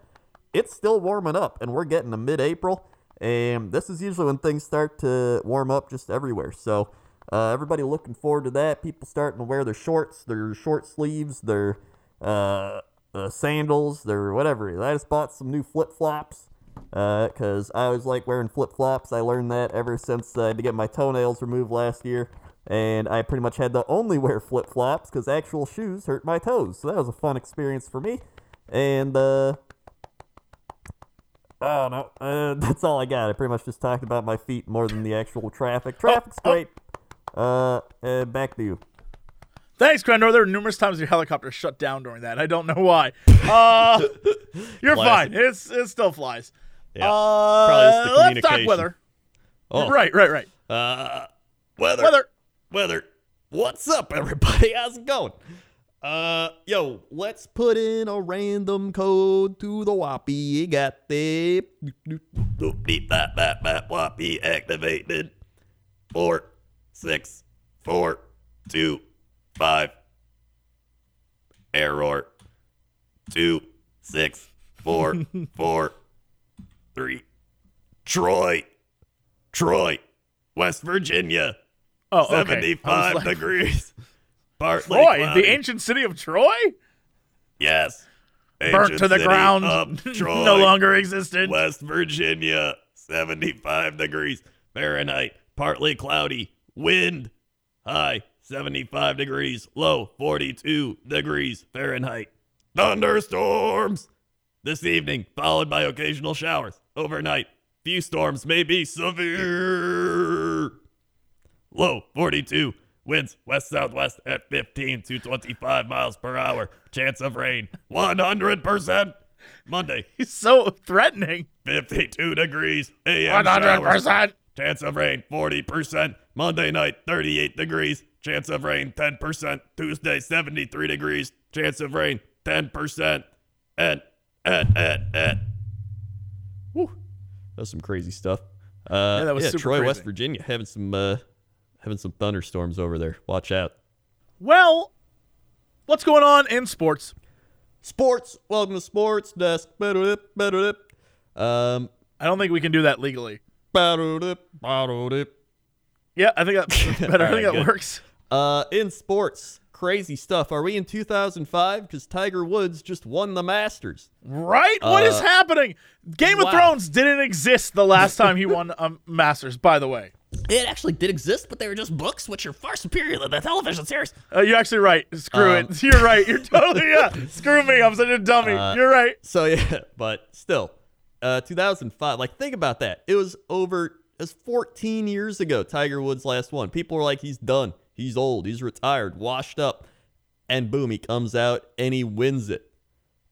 it's still warming up, and we're getting to mid-April. And this is usually when things start to warm up just everywhere. So uh, everybody looking forward to that. People starting to wear their shorts, their short sleeves, their uh, uh, sandals, their whatever. I just bought some new flip flops because I always like wearing flip flops. I learned that ever since I had to get my toenails removed last year. And I pretty much had to only wear flip flops because actual shoes hurt my toes. So that was a fun experience for me. And uh, I don't know. Uh, that's all I got. I pretty much just talked about my feet more than the actual traffic. Traffic's oh. great. Uh, uh, back to you. Thanks, Crendor. There were numerous times your helicopter shut down during that. I don't know why. Uh, you're fine. It's it still flies. Yeah, Uh, probably just the let's talk weather. Oh, Right, right, right. Uh, weather. Weather. Weather. What's up, everybody? How's it going? Uh, yo, let's put in a random code to the Whoppy. You got the Whoppy activated. Four, six, four, two, five. Error. Two, six, four, four, three. Troy. Troy. West Virginia. Oh, okay. 75 like, degrees. Troy, cloudy. the ancient city of Troy, Yes. burnt to the city ground, of Troy, no longer existed. West Virginia, 75 degrees Fahrenheit. Partly cloudy. Wind. High, 75 degrees. Low, 42 degrees Fahrenheit. Thunderstorms. This evening, followed by occasional showers. Overnight, few storms may be severe. Low 42. Winds west southwest at 15 to 25 miles per hour. Chance of rain 100%. Monday, He's so threatening. 52 degrees. AM One hundred showers. percent. Chance of rain 40%. Monday night 38 degrees. Chance of rain 10%. Tuesday 73 degrees. Chance of rain 10%. And and and and. Woo. That's some crazy stuff. Uh, Yeah, that was super Troy, West. Virginia, having some uh, having some thunderstorms over there. Watch out. Well, what's going on in sports? Sports. Welcome to Sports Desk. Um, I don't think we can do that legally. Yeah, I think that's better. I think that good. works. Uh, in sports, crazy stuff. Are we in 2005? Because Tiger Woods just won the Masters. Right? what is Uh, happening? Game of. Thrones didn't exist the last time he won a Masters. By the way, It actually did exist, but they were just books, which are far superior than the television series. uh, you're actually right. Screw Um, it. You're right. You're totally yeah. Screw me. I'm such a dummy. Uh, you're right. So yeah, but still, uh, 2005. Like think about that. It was over. It was 14 years ago. Tiger Woods last one. People were like, he's done. He's old. He's retired. Washed up. And boom, he comes out and he wins it.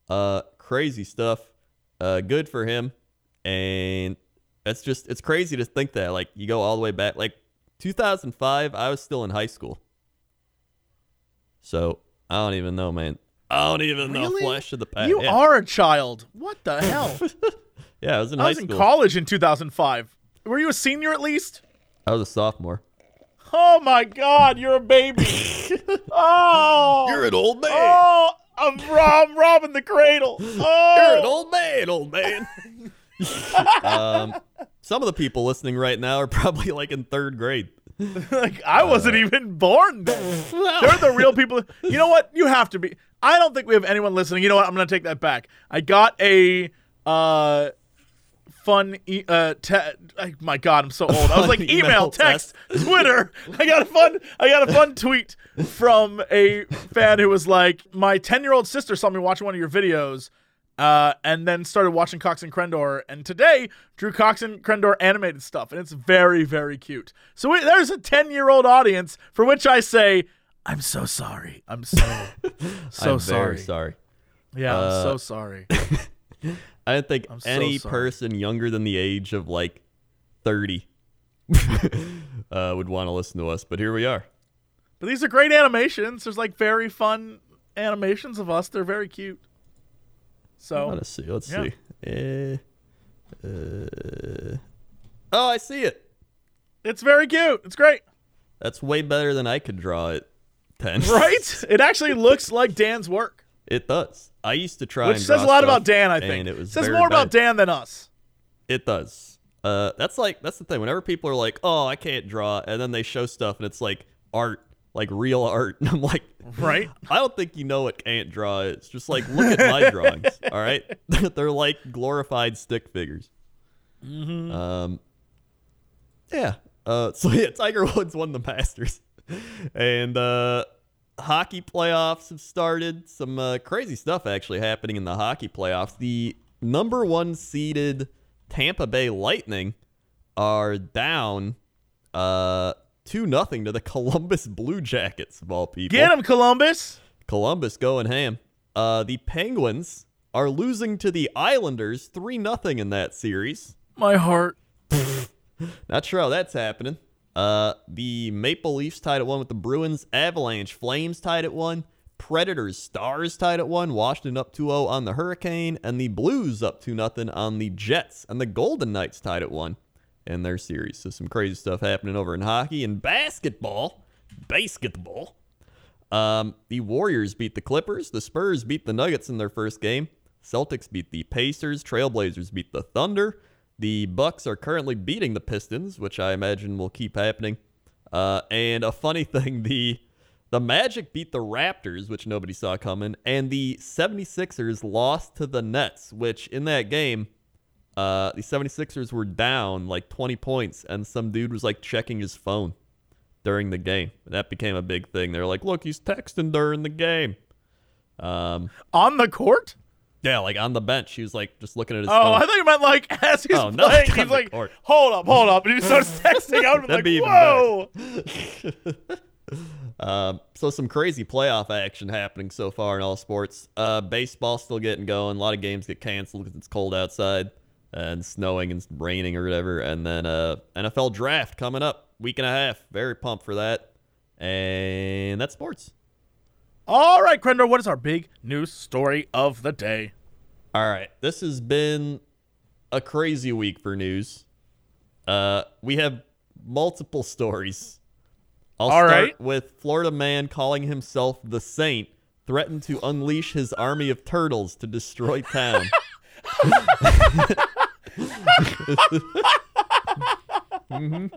Uh, crazy stuff. Uh, good for him. And that's just it's crazy to think that like you go all the way back like 2005. I was still in high school. So I don't even know, man. I don't even know. Really? Flash of the past. You yeah. are a child. What the hell? Yeah, I was in I high was in college in 2005. Were you a senior at least? I was a sophomore. Oh my God, you're a baby. oh, you're an old man. oh, I'm, rob- I'm robbing the cradle. Oh, You're an oh. old man, old man. Um, some of the people listening right now are probably like in third grade. like I wasn't Uh. even born then. They're the real people. You know what? You have to be. I don't think we have anyone listening. You know what? I'm gonna take that back. I got a uh fun e- uh te- my god i'm so old i was like email email text twitter i got a fun i got a fun tweet from a fan who was like my 10 year old sister saw me watching one of your videos uh, and then started watching Cox and Crendor, and today drew Cox and Crendor animated stuff, and it's very, very cute. So we, there's a 10 year old audience for which I say, I'm so sorry. I'm so, so I'm sorry. very sorry. Yeah, I'm Uh, so sorry. I don't think I'm any sorry. person younger than the age of like 30 uh, would want to listen to us, but here we are. But these are great animations. There's like very fun animations of us. They're very cute. So Let's see. Let's Yeah. see. Eh, uh, oh, I see it. it's very cute. It's great. That's way better than I could draw it. 10. Right? it actually looks like Dan's work. It does. I used to try Which says a lot about Dan, I think. It was says more about. Dan than us. It does. Uh, that's like that's the thing. Whenever people are like, "Oh, I can't draw," and then they show stuff and it's like art, like real art, and I'm like, Right? I don't think you know what can't draw is. Just like look at my drawings. All right, they're like glorified stick figures. Mm-hmm. Um, yeah. Uh, so yeah, Tiger Woods won the Masters, and uh, hockey playoffs have started. Some uh, crazy stuff actually happening in the hockey playoffs. The number one seeded Tampa Bay Lightning are down uh two nothing to the Columbus Blue Jackets of all people. Get him, Columbus. Columbus going ham. Uh, the Penguins are losing to the Islanders three nothing in that series. My heart. Not sure how that's happening. Uh, the Maple Leafs tied at one with the Bruins. Avalanche Flames tied at one. Predators Stars tied at one. Washington up 2-0 on the Hurricane, and the Blues up 2 nothing on the Jets. And the Golden Knights tied at one in their series. So some crazy stuff happening over in hockey and basketball. Basketball. Um, the Warriors beat the Clippers. The Spurs beat the Nuggets in their first game. Celtics beat the Pacers. Trailblazers beat the Thunder. The Bucks are currently beating the Pistons, which I imagine will keep happening. Uh, and a funny thing, the the Magic beat the Raptors, which nobody saw coming, and the 76ers lost to the Nets, which in that game, uh, the 76ers were down like 20 points, and some dude was like checking his phone during the game. That became a big thing. They're like, look, he's texting during the game. Um, On the court? yeah, like on the bench, he was like just looking at his phone. Oh, phone. I thought you meant like as he's Oh, no, playing. He's like, court. hold up, hold up. And he starts texting out. That'd like, be whoa. Um, so some crazy playoff action happening so far in all sports. Uh, baseball still getting going. A lot of games get canceled because it's cold outside and snowing and raining or whatever. And then uh, NFL draft coming up week and a half. Very pumped for that. And that's sports. All right, Crendor, what is our big news story of the day? All right, this has been a crazy week for news. Uh, we have multiple stories. I'll All start right. with Florida man calling himself the Saint threatened to unleash his army of turtles to destroy town.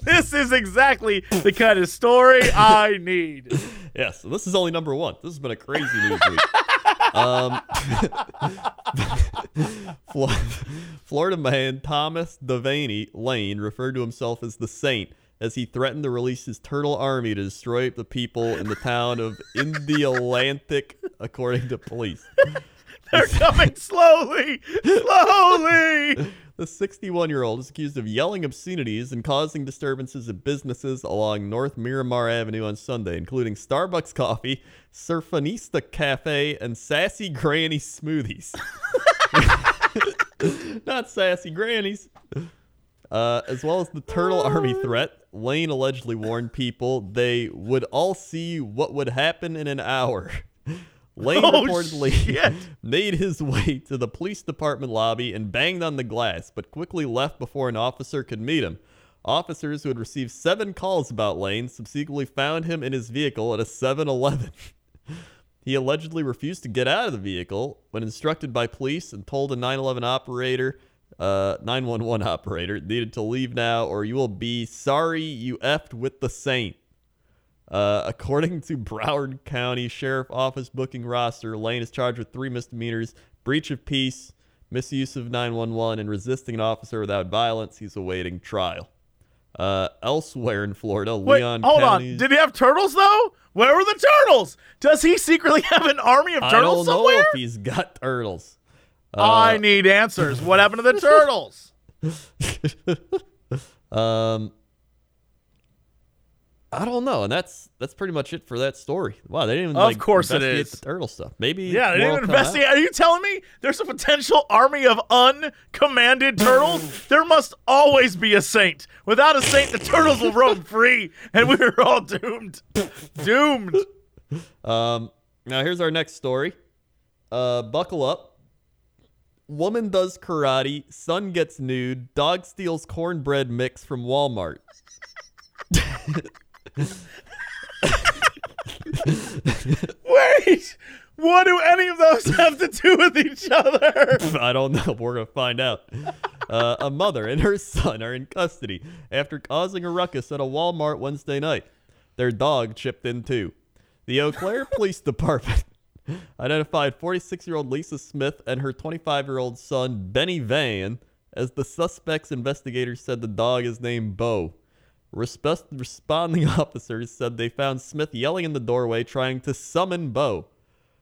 This is exactly the kind of story I need. yeah, so this is only number one. This has been a crazy news week. Um, Florida man Thomas Devaney Lane referred to himself as the Saint as he threatened to release his turtle army to destroy the people in the town of Indialantic, according to police. They're coming slowly, slowly. The 61 year old is accused of yelling obscenities and causing disturbances at businesses along North Miramar Avenue on Sunday, including Starbucks Coffee, Surfanista Cafe, and Sassy Granny Smoothies. Not Sassy Grannies. Uh, as well as the Turtle Army threat, Lane allegedly warned people they would all see what would happen in an hour. Lane Oh, reportedly shit. made his way to the police department lobby and banged on the glass, but quickly left before an officer could meet him. Officers who had received seven calls about Lane subsequently found him in his vehicle at a 7 Eleven. he allegedly refused to get out of the vehicle when instructed by police and told a 911 operator, uh, 911 operator, needed to leave now or you will be sorry you effed with the saint. Uh, according to Brevard County Sheriff Office booking roster, Lane is charged with three misdemeanors breach of peace, misuse of 911, and resisting an officer without violence. He's awaiting trial. Uh, elsewhere in Florida, Wait, Leon hold County. on. Did he have turtles though? Where were the turtles? Does he secretly have an army of turtles I don't turtles know somewhere? if he's got turtles. I need answers. What happened to the turtles? Um, I don't know, and that's that's pretty much it for that story. Wow, they didn't even Of like course it investigate is. the turtle stuff. Maybe Yeah, they didn't will out. investigate. Are you telling me there's a potential army of uncommanded turtles? there must always be a saint. Without a saint, the turtles will roam free, and we're all doomed. doomed. Um, now here's our next story. Uh, buckle up. Woman does karate. Son gets nude. Dog steals cornbread mix from Walmart. Wait, what do any of those have to do with each other? I don't know. We're gonna find out. Uh, a mother and her son are in custody after causing a ruckus at a Walmart Wednesday night. Their dog chipped in too. The Eau Claire Police Department identified 46-year-old Lisa Smith and her 25-year-old son Benny Van as the suspects. Investigators said the dog is named Bo. Respe- responding officers said they found Smith yelling in the doorway trying to summon Bo.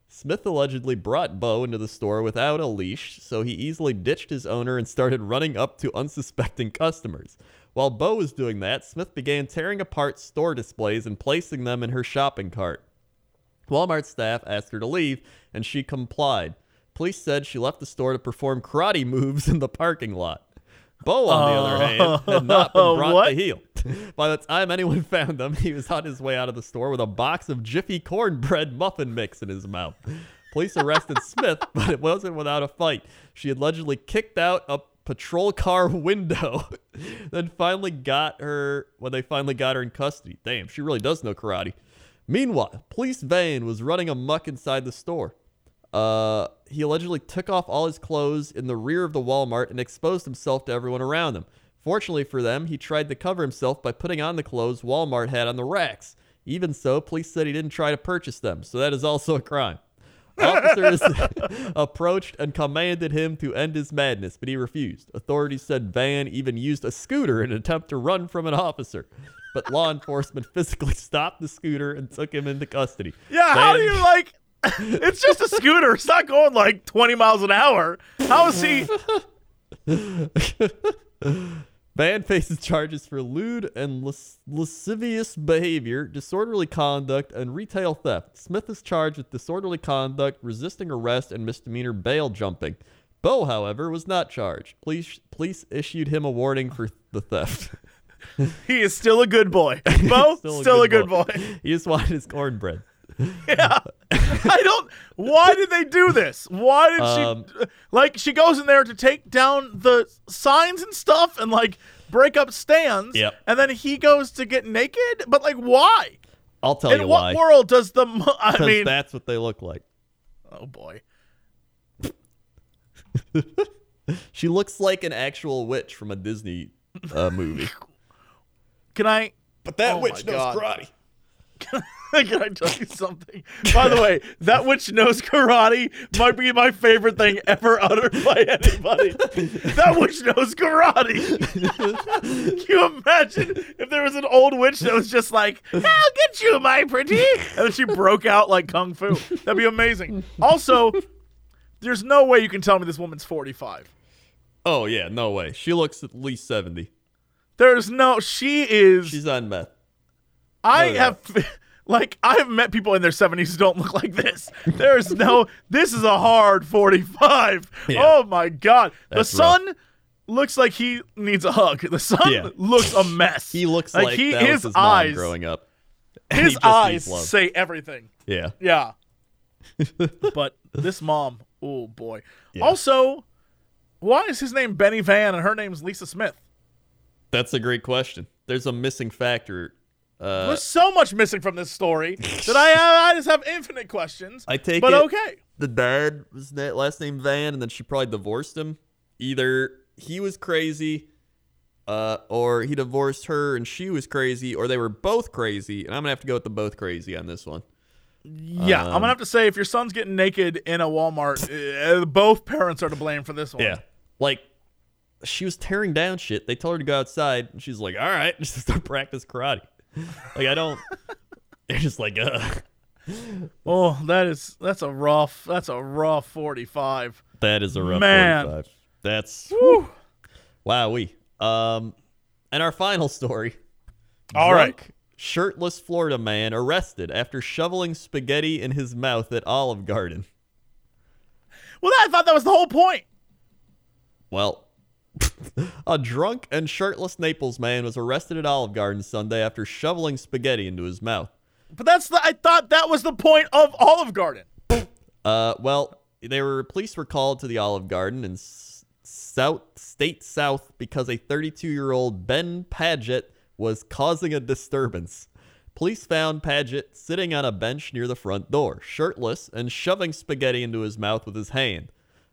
Smith allegedly brought Bo into the store without a leash, so he easily ditched his owner and started running up to unsuspecting customers. While Bo was doing that, Smith began tearing apart store displays and placing them in her shopping cart. Walmart staff asked her to leave, and she complied. Police said she left the store to perform karate moves in the parking lot. Bo, on the other hand, had not been oh. brought What? to heel. By the time anyone found him, he was on his way out of the store with a box of Jiffy cornbread muffin mix in his mouth. Police arrested Smith, but it wasn't without a fight. She allegedly kicked out a patrol car window, then finally got her when they finally got her in custody. Damn, she really does know karate. Meanwhile, police van was running amuck inside the store. Uh, he allegedly took off all his clothes in the rear of the Walmart and exposed himself to everyone around him. Fortunately for them, he tried to cover himself by putting on the clothes Walmart had on the racks. Even so, police said he didn't try to purchase them, so that is also a crime. Officers approached and commanded him to end his madness, but he refused. Authorities said Van even used a scooter in an attempt to run from an officer, but law enforcement physically stopped the scooter and took him into custody. Yeah, how do you like? It's just a scooter. It's not going like 20 miles an hour. How is he? Van faces charges for lewd and las- lascivious behavior, disorderly conduct, and retail theft. Smith is charged with disorderly conduct, resisting arrest, and misdemeanor bail jumping. Bo, however, was not charged. Police, police issued him a warning for the theft. He is still a good boy. Bo, still, a, good, boy. He just wanted his cornbread. Yeah. I don't. Why did they do this? Why did Um, she? Like, she goes in there to take down the signs and stuff and like break up stands. Yep. And then he goes to get naked. But like, why? I'll tell In you why. In what world does the? mo- I mean, that's what they look like. oh boy. She looks like an actual witch from a Disney uh, movie. Can I? But that Oh witch knows God. karate. Can I tell you something? By the way, that witch knows karate might be my favorite thing ever uttered by anybody. that witch knows karate. Can you imagine if there was an old witch that was just like, "I'll get you, my pretty," and then she broke out like kung fu? That'd be amazing. Also, there's no way you can tell me this woman's 45. Oh yeah, no way. She looks at least seventy. There's no. She is. She's on meth. I No, no. have like I have met people in their 70s who don't look like this. There's no this is a hard 45. Yeah. Oh my god. That's the son looks like he needs a hug. The son Yeah. looks a mess. He looks like, he that his his eyes growing up. His eyes say everything. Yeah. Yeah. but this mom, oh boy. Also, why is his name Benny Van and her name's Lisa Smith? That's a great question. There's a missing factor. Uh, There's so much missing from this story that I I just have infinite questions. I take but it okay. the dad was that last name Van, and then she probably divorced him. Either he was crazy, uh, or he divorced her and she was crazy, or they were both crazy. And I'm gonna have to go with the both crazy on this one. Yeah, I'm gonna have to say if your son's getting naked in a Walmart, uh, both parents are to blame for this one. Yeah, like she was tearing down shit. They told her to go outside, and she's like, "All right, just start practice karate." Like I don't. They're just like, uh. Oh, that is that's a rough that's a rough 45. That is a rough Man. 45. That's Whew. wow. We um, and our final story. All right. Drunk, Shirtless Florida man arrested after shoveling spaghetti in his mouth at Olive Garden. Well, I thought that was the whole point. Well, a drunk and shirtless Naples man was arrested at Olive Garden Sunday after shoveling spaghetti into his mouth. But that's the I thought that was the point of Olive Garden. Uh, well, they were police were called to the Olive Garden in S- South State South because a 32-year-old Ben Paget was causing a disturbance. Police found Paget sitting on a bench near the front door, shirtless and shoving spaghetti into his mouth with his hand.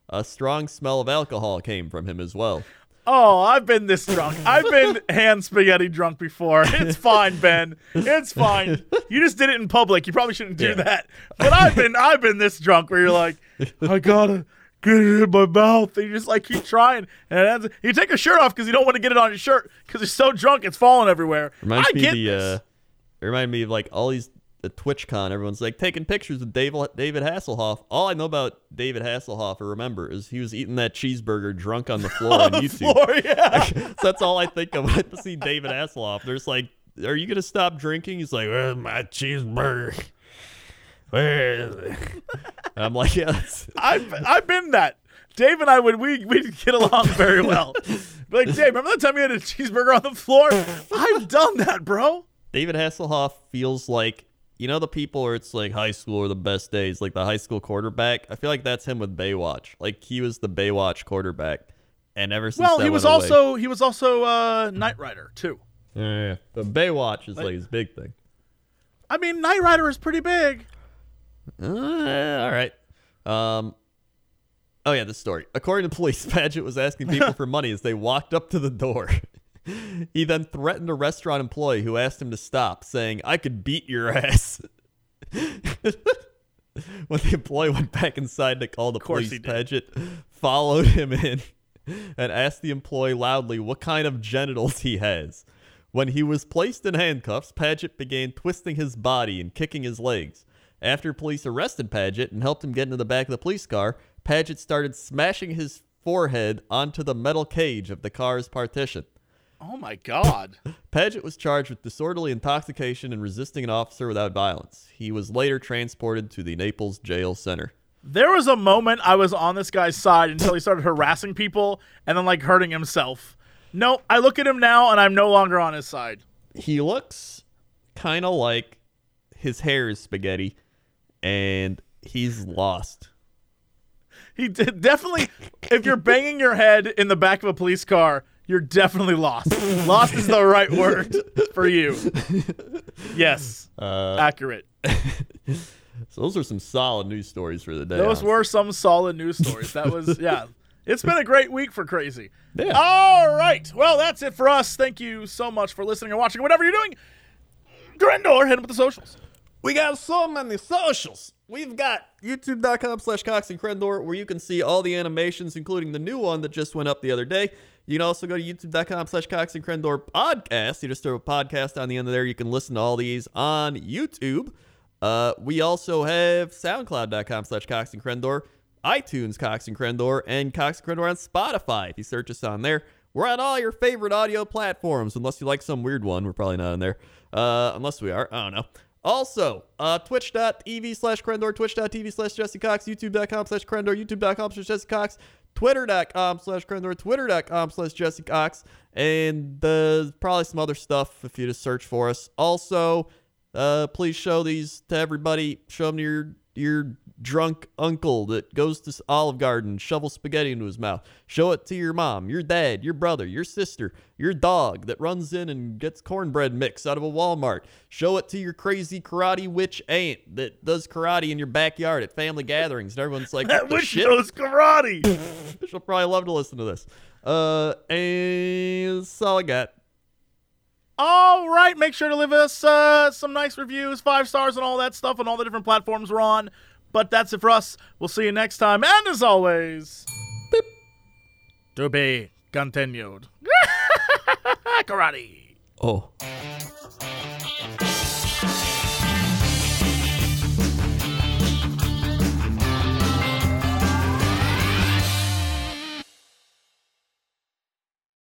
A strong smell of alcohol came from him as well. Oh, I've been this drunk. I've been hand spaghetti drunk before. It's fine, Ben. It's fine. You just did it in public. You probably shouldn't do Yeah. that. But I've been I've been this drunk where you're like, I gotta get it in my mouth. And you just like keep trying. And it ends, you take your shirt off because you don't want to get it on your shirt because you're so drunk it's falling everywhere. Reminds I me get the this. uh, it reminded me of like all these the TwitchCon. Everyone's like taking pictures with David David Hasselhoff. All I know about David Hasselhoff, or remember, is he was eating that cheeseburger drunk on the floor on, the YouTube. floor, yeah. so that's all I think of when I see David Hasselhoff. There's like, are you gonna stop drinking? He's like, where's my cheeseburger? Where is it? I'm like, yeah, I've I've been that. Dave and I would we we'd get along very well. Like, Dave, remember that time you had a cheeseburger on the floor? I've done that, bro. David Hasselhoff feels like you know the people where it's like high school are the best days, like the high school quarterback. I feel like that's him with Baywatch. Like he was the Baywatch quarterback, and ever since Well, that he was away- also he was also uh, Knight Rider too. yeah, yeah. But Baywatch is like his big thing. I mean, Knight Rider is pretty big. Uh, all right. Um. Oh yeah, this story. According to police, Paget was asking people for money as they walked up to the door. he then threatened a restaurant employee who asked him to stop, saying, "I could beat your ass." when the employee went back inside to call the police. Paget followed him in and asked the employee loudly what kind of genitals he has. When he was placed in handcuffs, Paget began twisting his body and kicking his legs. After police arrested Paget and helped him get into the back of the police car, Paget started smashing his forehead onto the metal cage of the car's partition. Oh my god. Paget was charged with disorderly intoxication and resisting an officer without violence. He was later transported to the Naples Jail Center. There was a moment I was on this guy's side until he started harassing people and then like hurting himself. No, I look at him now and I'm no longer on his side. He looks kind of like his hair is spaghetti and he's lost. He did, definitely. If you're banging your head in the back of a police car, you're definitely lost. lost is the right word for you. Yes, Uh, accurate. so those are some solid news stories for the day. Those honestly. were some solid news stories. That was yeah. It's been a great week for crazy. Yeah. All right. Well, that's it for us. Thank you so much for listening and watching. Whatever you're doing, Crendor, hit him with the socials. We got so many socials. We've got youtube.com slash Cox and Crendor, where you can see all the animations, including the new one that just went up the other day. You can also go to youtube.com slash Cox and Crendor podcast. You just throw a podcast on the end of there. You can listen to all these on YouTube. Uh, we also have soundcloud.com slash Cox and Crendor, iTunes Cox and Crendor, and Cox and Crendor on Spotify. If you search us on there, we're on all your favorite audio platforms, unless you like some weird one. We're probably not on there. Uh, unless we are. I don't know. Also, uh, twitch.tv slash Crendor, twitch.tv slash Jesse Cox, youtube.com slash Crendor, youtube.com slash Jesse Cox, twitter.com slash Crendor, twitter.com slash Jesse Cox, and uh, probably some other stuff if you just search for us. Also, uh, please show these to everybody. Show them to your your drunk uncle that goes to Olive Garden, shovels spaghetti into his mouth. Show it to your mom, your dad, your brother, your sister, your dog that runs in and gets cornbread mix out of a Walmart. Show it to your crazy karate witch aunt that does karate in your backyard at family gatherings. And everyone's like, "That Which shit? knows karate. She'll probably love to listen to this. Uh, and that's all I got. All right, make sure to leave us uh, some nice reviews, five stars, and all that stuff on all the different platforms we're on. But that's it for us. We'll see you next time. And as always, to be continued. Karate. Oh.